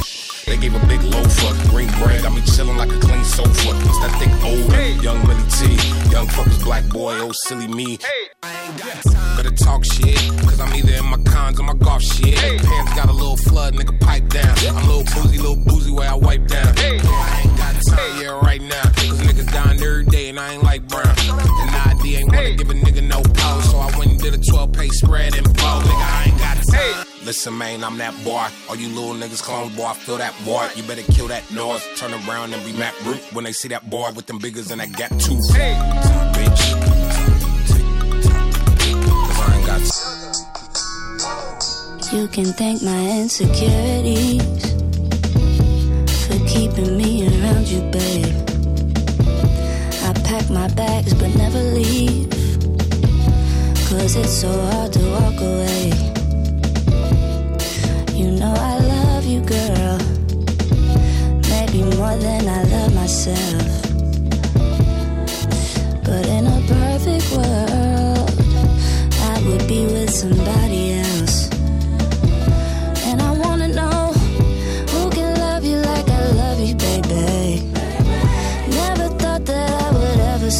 they gave a big loafer. Green bread got me chillin' like a clean sofa. It's that thick older. Young Millie T. Young fuckers, black boy, oh silly me. Hey. I ain't got time. Better talk shit, cause I'm either in my cons or my golf shit. Pants got a little flood, nigga, pipe down. I'm a little boozy, little boozy where I wipe down. Boy, I ain't got time, yeah, right now. Cause niggas dying every day and I ain't like brown. And ID ain't wanna give a nigga no pose, so I went and did a 12 page spread and blow. Nigga, I ain't got time. Listen, man, I'm that boy. All you little niggas clones, boy, I feel that boy. You better kill that noise. Turn around and be Matt Root when they see that boy with them biggers and that gap tooth. Bitch. Cause I ain't got
You can thank my insecurities for keeping me around you, babe. I pack my bags but never leave. Cause it's so hard to walk away. You know I love you, girl. Maybe more than I love myself. But in a perfect world, I would be with somebody else.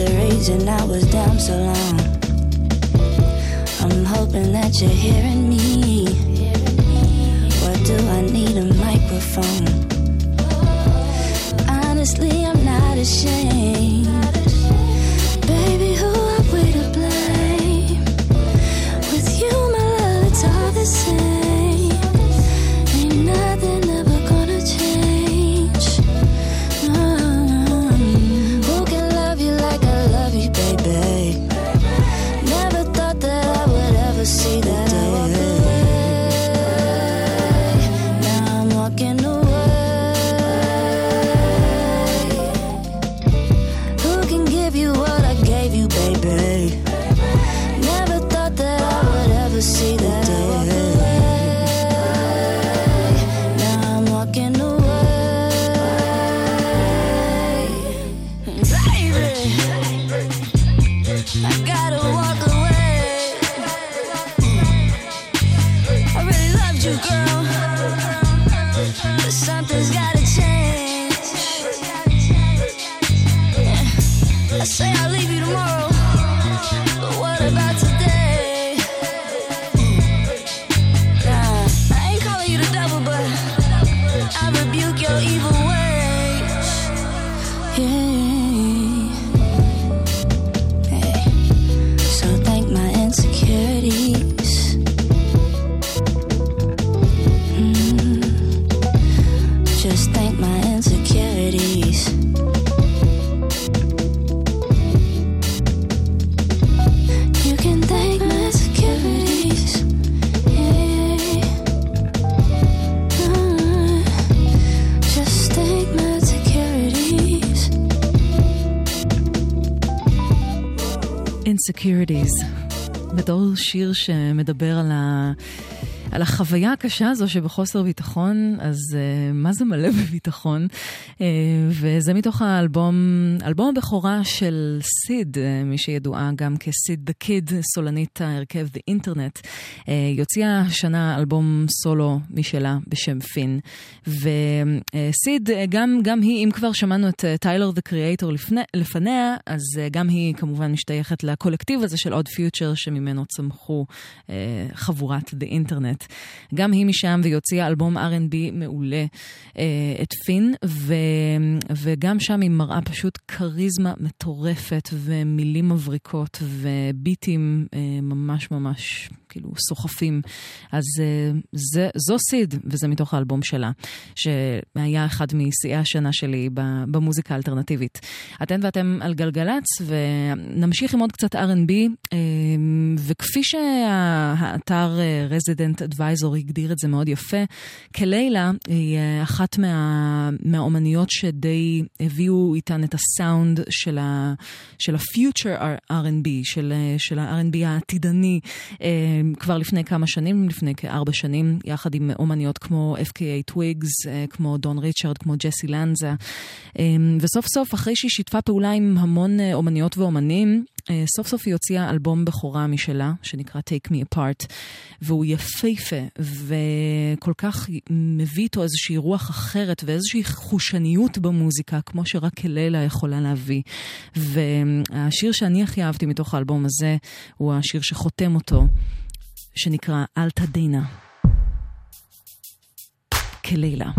The reason I was down so long. I'm hoping that you're hearing me. What do I need a microphone? Honestly, I'm not ashamed. Insecurities.
בתור שיר שמדבר על, ה... על החוויה הקשה הזו שבחוסר ביטחון, אז uh, מה זה מלא בביטחון? Uh, וזה מתוך האלבום, אלבום הבכורה של סיד, uh, מי שידועה גם כסיד דה קיד, סולנית ההרכב The Internet. Uh, יוציאה השנה אלבום סולו משלה בשם פין. וסיד, uh, גם, גם היא, אם כבר שמענו את טיילר דה קריאייטור לפניה, אז uh, גם היא כמובן משתייכת לקולקטיב הזה של עוד פיוטר שממנו צמחו uh, חבורת The Internet. גם היא משם והיא הוציאה אלבום R&B מעולה, אה, את פין, ו, וגם שם היא מראה פשוט כריזמה מטורפת ומילים מבריקות וביטים אה, ממש ממש כאילו סוחפים. אז אה, זה, זו סיד, וזה מתוך האלבום שלה, שהיה אחד משיאי השנה שלי במוזיקה האלטרנטיבית. אתן ואתם על גלגלצ, ונמשיך עם עוד קצת R&B, אה, וכפי שהאתר Resident Advisor הגדיר את זה מאוד יפה, כלילה היא אחת מה, מהאומניות שדי הביאו איתן את הסאונד של, ה, של ה-future R&B, של, של ה-R&B העתידני, כבר לפני כמה שנים, לפני כארבע שנים, יחד עם אומניות כמו FKA twigs, כמו דון ריצ'רד, כמו ג'סי לנזה. וסוף סוף, אחרי שהיא שיתפה פעולה עם המון אומניות ואומנים, סוף סוף היא הוציאה אלבום בכורה משלה, שנקרא Take Me Apart, והוא יפהפה, וכל כך מביא איתו איזושהי רוח אחרת ואיזושהי חושניות במוזיקה, כמו שרק קלילה יכולה להביא. והשיר שאני הכי אהבתי מתוך האלבום הזה, הוא השיר שחותם אותו, שנקרא אלטה דינה. כלילה.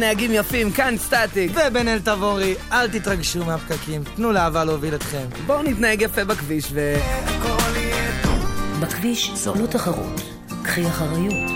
נהגים יפים? כאן סטטיק.
ובן אל תבורי, אל תתרגשו מהפקקים, תנו לאהבה להוביל אתכם.
בואו נתנהג יפה בכביש ו...
בכביש זו לא תחרות. קחי אחריות.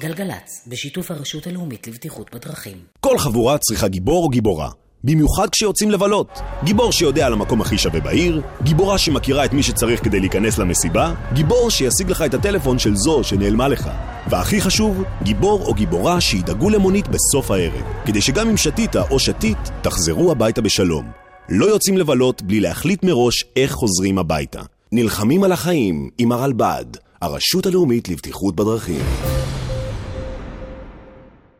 גלגלצ, בשיתוף הרשות הלאומית לבטיחות בדרכים.
כל חבורה צריכה גיבור או גיבורה. במיוחד כשיוצאים לבלות. גיבור שיודע על המקום הכי שווה בעיר, גיבורה שמכירה את מי שצריך כדי להיכנס למסיבה, גיבור שישיג לך את הטלפון של זו שנעלמה לך. והכי חשוב, גיבור או גיבורה שידאגו למונית בסוף הערב, כדי שגם אם שתית או שתית, תחזרו הביתה בשלום. לא יוצאים לבלות בלי להחליט מראש איך חוזרים הביתה. נלחמים על החיים עם הרלב"ד, הרשות הלאומית לבטיחות בדרכים.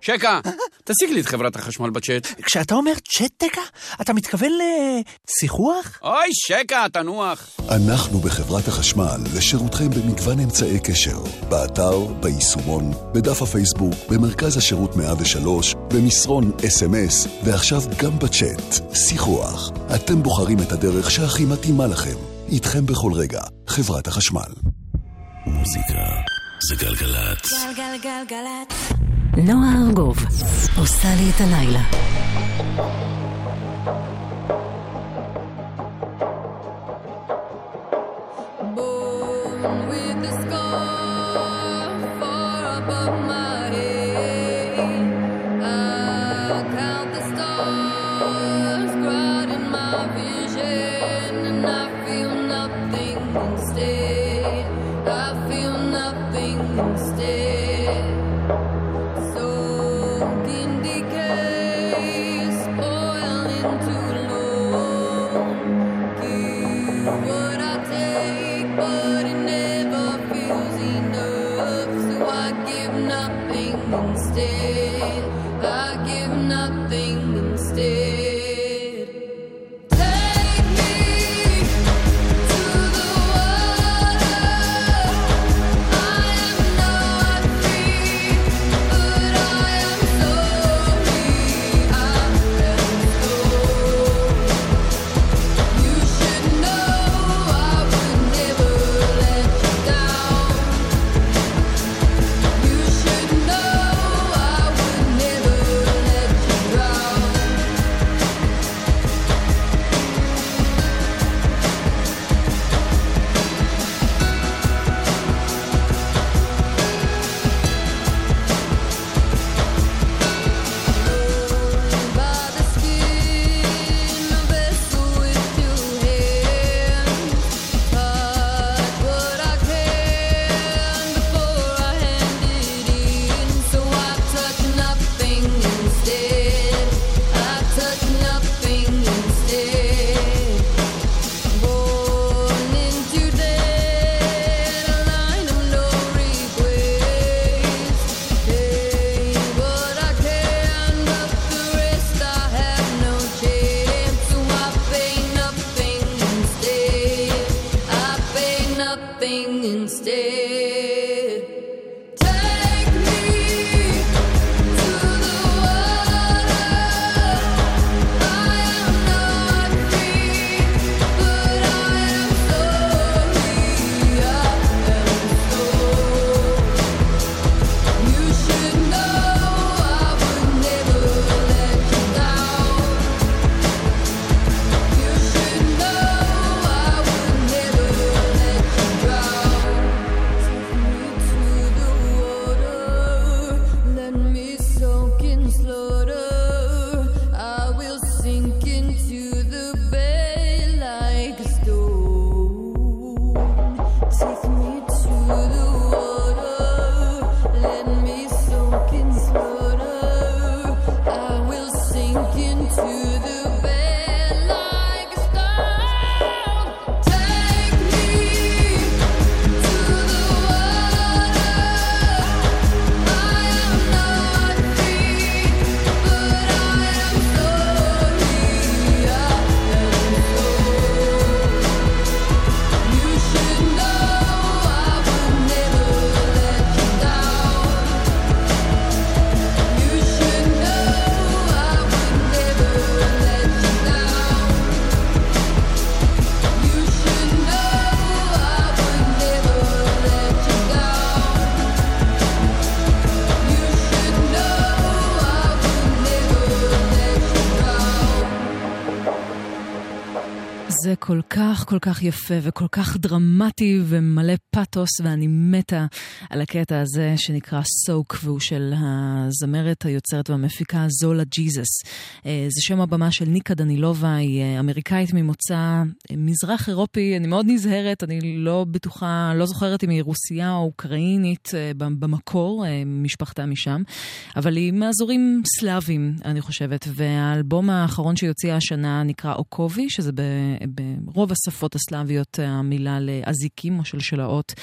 שקה, תשיג לי את חברת החשמל בצ'אט.
כשאתה אומר צ'אט דקה, אתה מתכוון לשיחוח?
אוי, שקה, תנוח.
אנחנו בחברת החשמל לשירותכם במגוון אמצעי קשר, באתר, ביישומון, בדף הפייסבוק, במרכז השירות 103, במסרון אס.אם.אס, ועכשיו גם בצ'אט, שיחוח. אתם בוחרים את הדרך שהכי מתאימה לכם. איתכם בכל רגע, חברת החשמל.
מוזיקה זה גלגלצ.
גלגלגלגלצ. נועה ארגוב עושה לי את הלילה.
כל כך יפה וכל כך דרמטי ומלא פאתוס, ואני מתה על הקטע הזה שנקרא סוק, והוא של הזמרת, היוצרת והמפיקה זולה ג'יזוס. אה, זה שם הבמה של ניקה דנילובה, היא אה, אמריקאית ממוצא אה, מזרח אירופי, אני מאוד נזהרת, אני לא בטוחה, לא זוכרת אם היא רוסיה או אוקראינית במקור, משפחתה משם, אבל היא מאזורים סלאבים, אני חושבת, והאלבום האחרון שהיא הוציאה השנה נקרא אוקובי, שזה ברוב השפות הסלאביות המילה לאזיקים או שלשלאות. הזאת.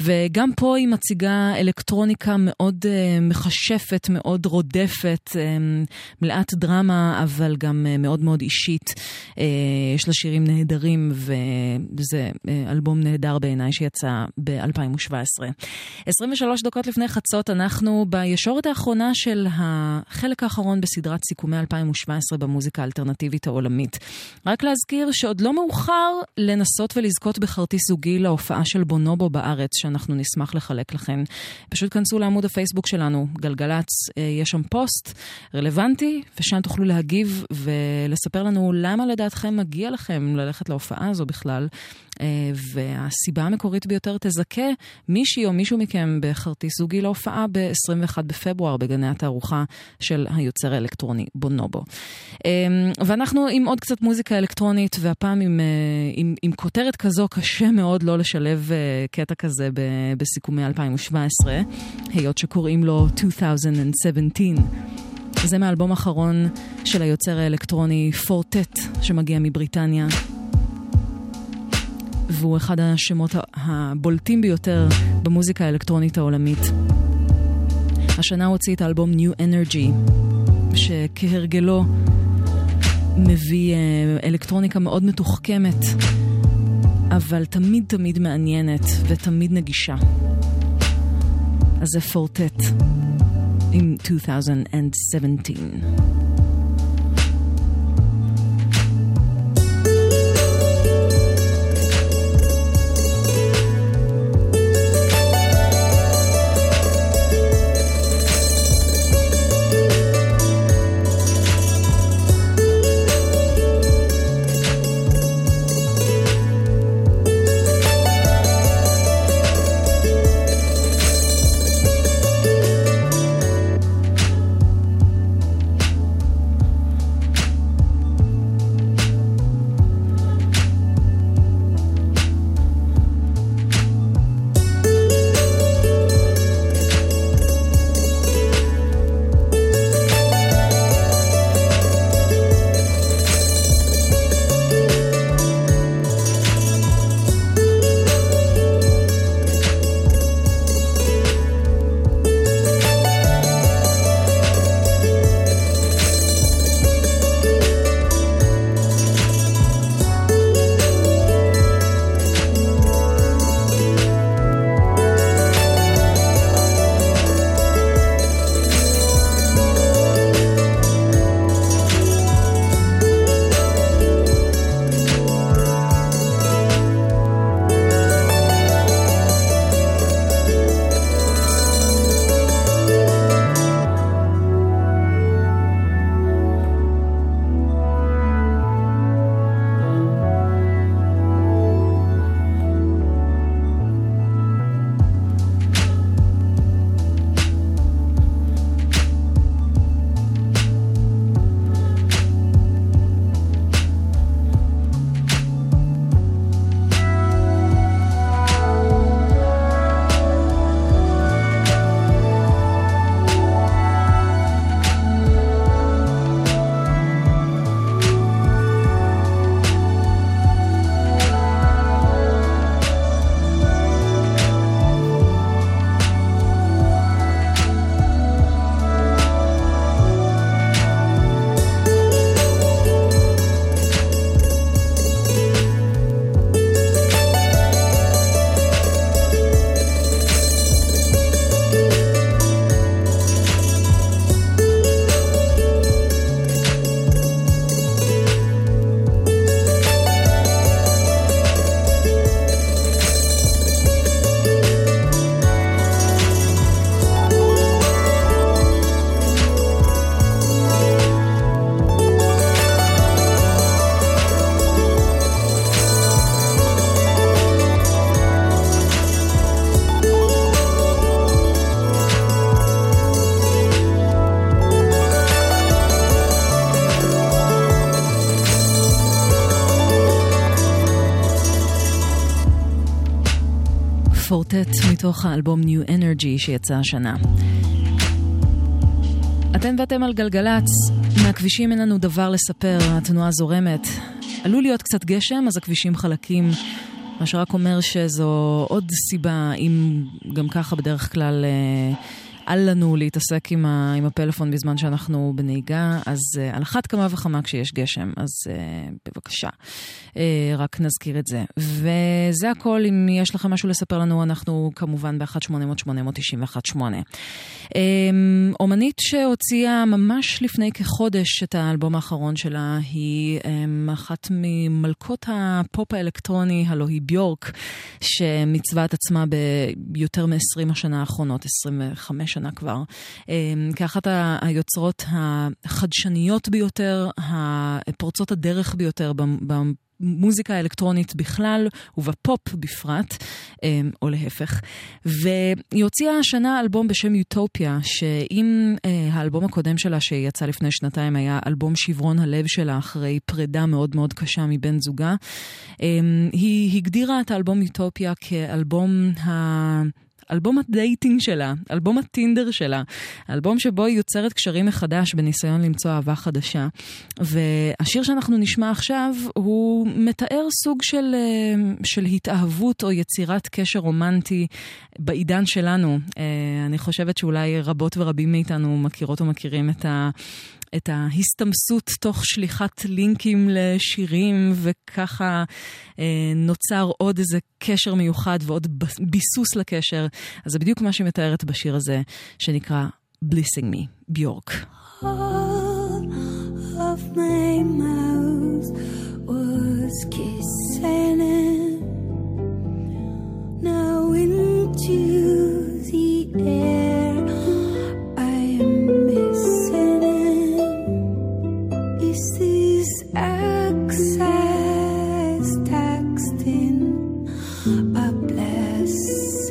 וגם פה היא מציגה אלקטרוניקה מאוד uh, מכשפת, מאוד רודפת, um, מלאת דרמה, אבל גם uh, מאוד מאוד אישית. Uh, יש לה שירים נהדרים, וזה uh, אלבום נהדר בעיניי שיצא ב-2017. 23 דקות לפני חצות אנחנו בישורת האחרונה של החלק האחרון בסדרת סיכומי 2017 במוזיקה האלטרנטיבית העולמית. רק להזכיר שעוד לא מאוחר לנסות ולזכות בכרטיס זוגי להופעה של בונובו. בו בארץ, שאנחנו נשמח לחלק לכן. פשוט כנסו לעמוד הפייסבוק שלנו, גלגלצ, אה, יש שם פוסט רלוונטי, ושם תוכלו להגיב ולספר לנו למה לדעתכם מגיע לכם ללכת להופעה הזו בכלל. אה, והסיבה המקורית ביותר תזכה מישהי או מישהו מכם בכרטיס זוגי להופעה ב-21 בפברואר בגני התערוכה של היוצר האלקטרוני בונובו. אה, ואנחנו עם עוד קצת מוזיקה אלקטרונית, והפעם עם, עם, עם כותרת כזו קשה מאוד לא לשלב קטע כזה בסיכומי 2017, היות שקוראים לו 2017. זה מהאלבום האחרון של היוצר האלקטרוני פורטט, שמגיע מבריטניה. והוא אחד השמות הבולטים ביותר במוזיקה האלקטרונית העולמית. השנה הוא הוציא את האלבום New Energy, שכהרגלו מביא אה, אלקטרוניקה מאוד מתוחכמת, אבל תמיד תמיד מעניינת ותמיד נגישה. אז זה פורטט עם 2017. מתוך האלבום New Energy שיצא השנה. אתם ואתם על גלגלצ, מהכבישים אין לנו דבר לספר, התנועה זורמת. עלול להיות קצת גשם, אז הכבישים חלקים, מה שרק אומר שזו עוד סיבה, אם גם ככה בדרך כלל... אה, אל לנו להתעסק עם, ה, עם הפלאפון בזמן שאנחנו בנהיגה, אז uh, על אחת כמה וכמה כשיש גשם, אז uh, בבקשה, uh, רק נזכיר את זה. וזה הכל, אם יש לכם משהו לספר לנו, אנחנו כמובן ב-1-800-891-8. Um, אומנית שהוציאה ממש לפני כחודש את האלבום האחרון שלה, היא um, אחת ממלכות הפופ האלקטרוני, הלוא היא ביורק, שמצווה את עצמה ביותר מ-20 השנה האחרונות, 25 השנה כבר, אה, כאחת היוצרות החדשניות ביותר, הפורצות הדרך ביותר במ- במוזיקה האלקטרונית בכלל ובפופ בפרט, אה, או להפך. והיא הוציאה השנה אלבום בשם יוטופיה, שאם אה, האלבום הקודם שלה שיצא לפני שנתיים היה אלבום שברון הלב שלה אחרי פרידה מאוד מאוד קשה מבן זוגה, אה, היא הגדירה את האלבום יוטופיה כאלבום ה... אלבום ה dating שלה, אלבום הטינדר שלה, אלבום שבו היא יוצרת קשרים מחדש בניסיון למצוא אהבה חדשה. והשיר שאנחנו נשמע עכשיו, הוא מתאר סוג של, אה, של התאהבות או יצירת קשר רומנטי בעידן שלנו. אה, אני חושבת שאולי רבות ורבים מאיתנו מכירות או מכירים את ה... את ההסתמסות תוך שליחת לינקים לשירים, וככה אה, נוצר עוד איזה קשר מיוחד ועוד ביסוס לקשר. אז זה בדיוק מה שהיא מתארת בשיר הזה, שנקרא Blissing Me, ביורק.
Now into the air access texting a blessing?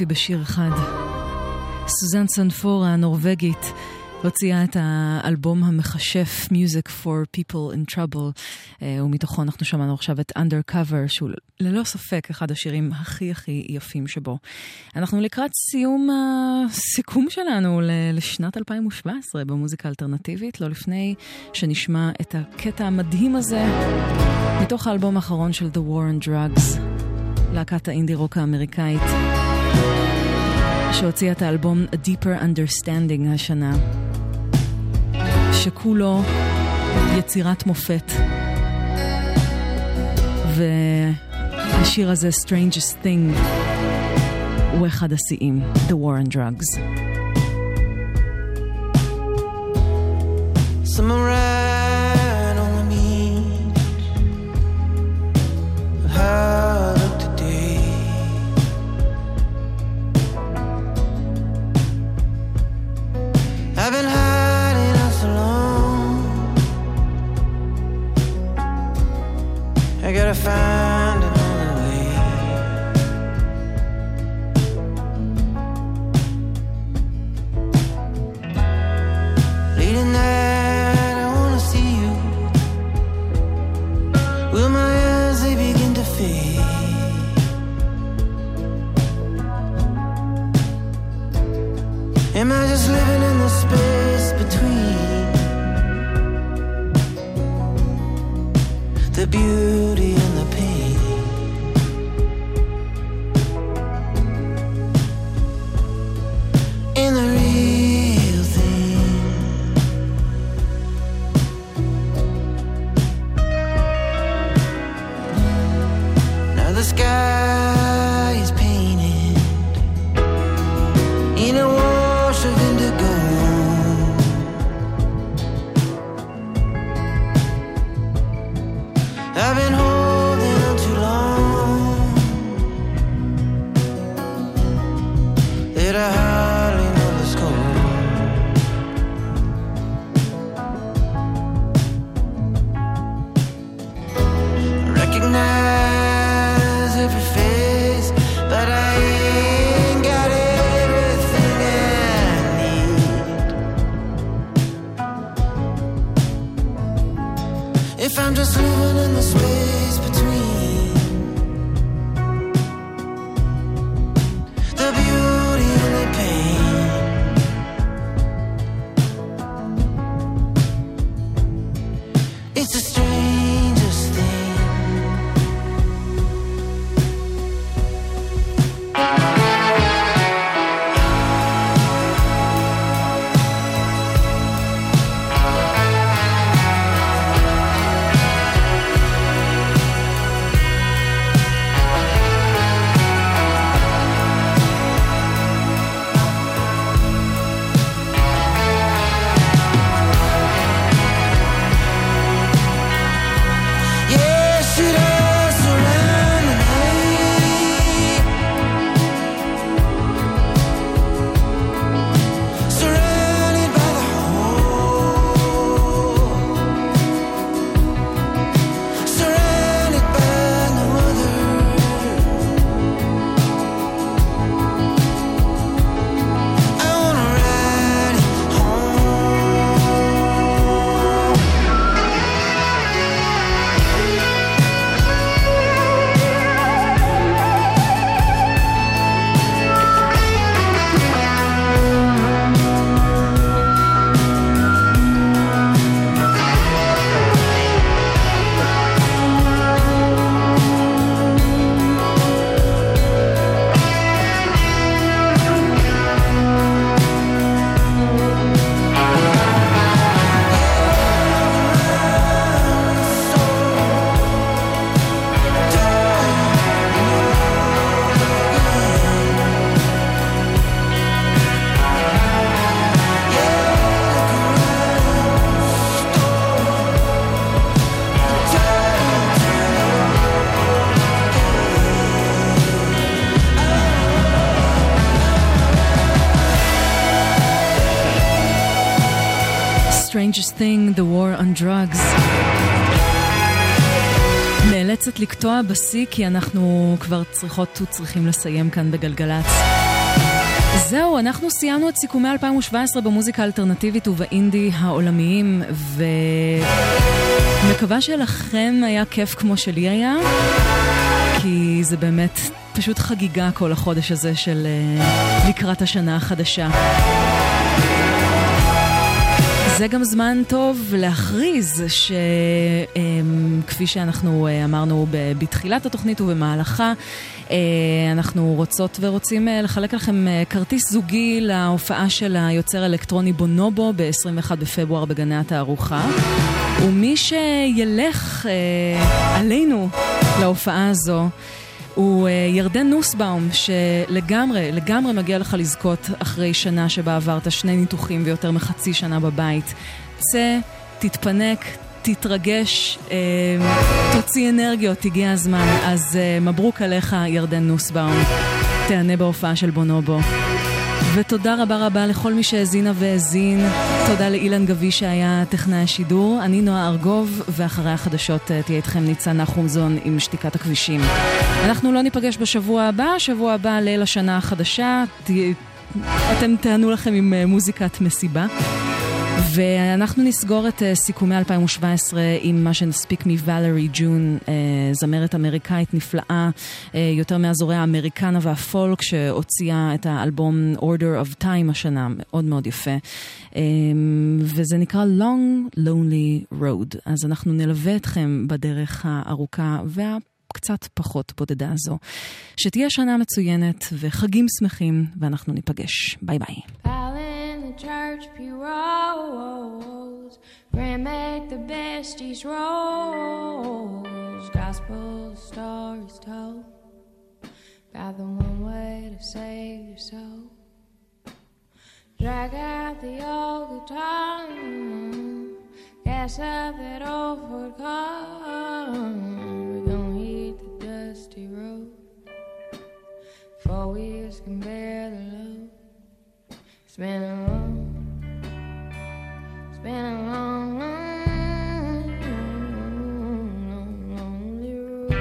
יופי בשיר אחד. סוזן סנפורה הנורבגית הוציאה את האלבום המכשף Music for People in Trouble, אה, ומתוכו אנחנו שמענו עכשיו את Undercover, שהוא ללא ספק אחד השירים הכי הכי יפים שבו. אנחנו לקראת סיום הסיכום שלנו לשנת 2017 במוזיקה אלטרנטיבית, לא לפני שנשמע את הקטע המדהים הזה מתוך האלבום האחרון של The War on Drugs, להקת האינדי רוק האמריקאית. שהוציאה את האלבום A Deeper Understanding השנה, שכולו יצירת מופת. והשיר הזה, Strangest Thing, הוא אחד השיאים, The War on Drugs.
Thing,
the
war on drugs. נאלצת לקטוע בשיא כי אנחנו כבר צריכות וצריכים לסיים כאן בגלגלצ. זהו, אנחנו סיימנו את סיכומי 2017 במוזיקה האלטרנטיבית ובאינדי העולמיים, ומקווה שלכם היה כיף כמו שלי היה, כי זה באמת פשוט חגיגה כל החודש הזה של אה, לקראת השנה החדשה. זה גם זמן טוב להכריז שכפי שאנחנו אה, אמרנו בתחילת התוכנית ובמהלכה, אה, אנחנו רוצות ורוצים אה, לחלק לכם כרטיס זוגי להופעה של היוצר האלקטרוני בונובו ב-21 בפברואר בגני התערוכה. ומי שילך עלינו להופעה הזו, הוא אה, ירדן נוסבאום, שלגמרי, לגמרי מגיע לך לזכות אחרי שנה שבה עברת שני ניתוחים ויותר מחצי שנה בבית. צא, תתפנק, תתרגש, אה, תוציא אנרגיות, הגיע הזמן. אז אה, מברוק עליך, ירדן נוסבאום. תהנה בהופעה של בונובו. ותודה רבה רבה לכל מי שהאזינה והאזין. תודה לאילן גבי שהיה טכנאי השידור. אני נועה ארגוב, ואחרי החדשות אה, תהיה איתכם ניצן נחומזון עם שתיקת הכבישים. אנחנו לא ניפגש בשבוע הבא, שבוע הבא ליל השנה החדשה. ת... אתם תענו לכם עם אה, מוזיקת מסיבה. ואנחנו נסגור את uh, סיכומי 2017 עם מה שנספיק מוואלרי ג'ון, uh, זמרת אמריקאית נפלאה, uh, יותר מאזורי האמריקנה והפולק, שהוציאה את האלבום Order of Time השנה, מאוד מאוד יפה. וזה נקרא Long Lonely Road. אז אנחנו נלווה אתכם בדרך הארוכה וה... קצת פחות בודדה הזו. שתהיה שנה מצוינת וחגים שמחים, ואנחנו ניפגש. ביי ביי.
The church pew rolls. Grand make the besties rolls. Gospel stories told. About the one way to save your soul. Drag out the old guitar. Gas up that old Ford car. We're gonna the dusty road. Four wheels can bear the load been a long, it's been a long, long, long, long lonely road.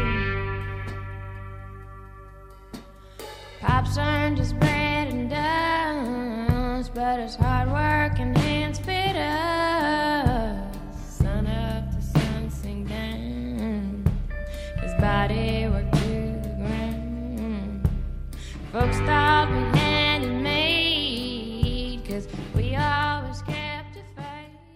Pops aren't his bread and dust, but his hard work and hands fit us. Sun up, the sun sink down. His body worked to the ground. Folks thought we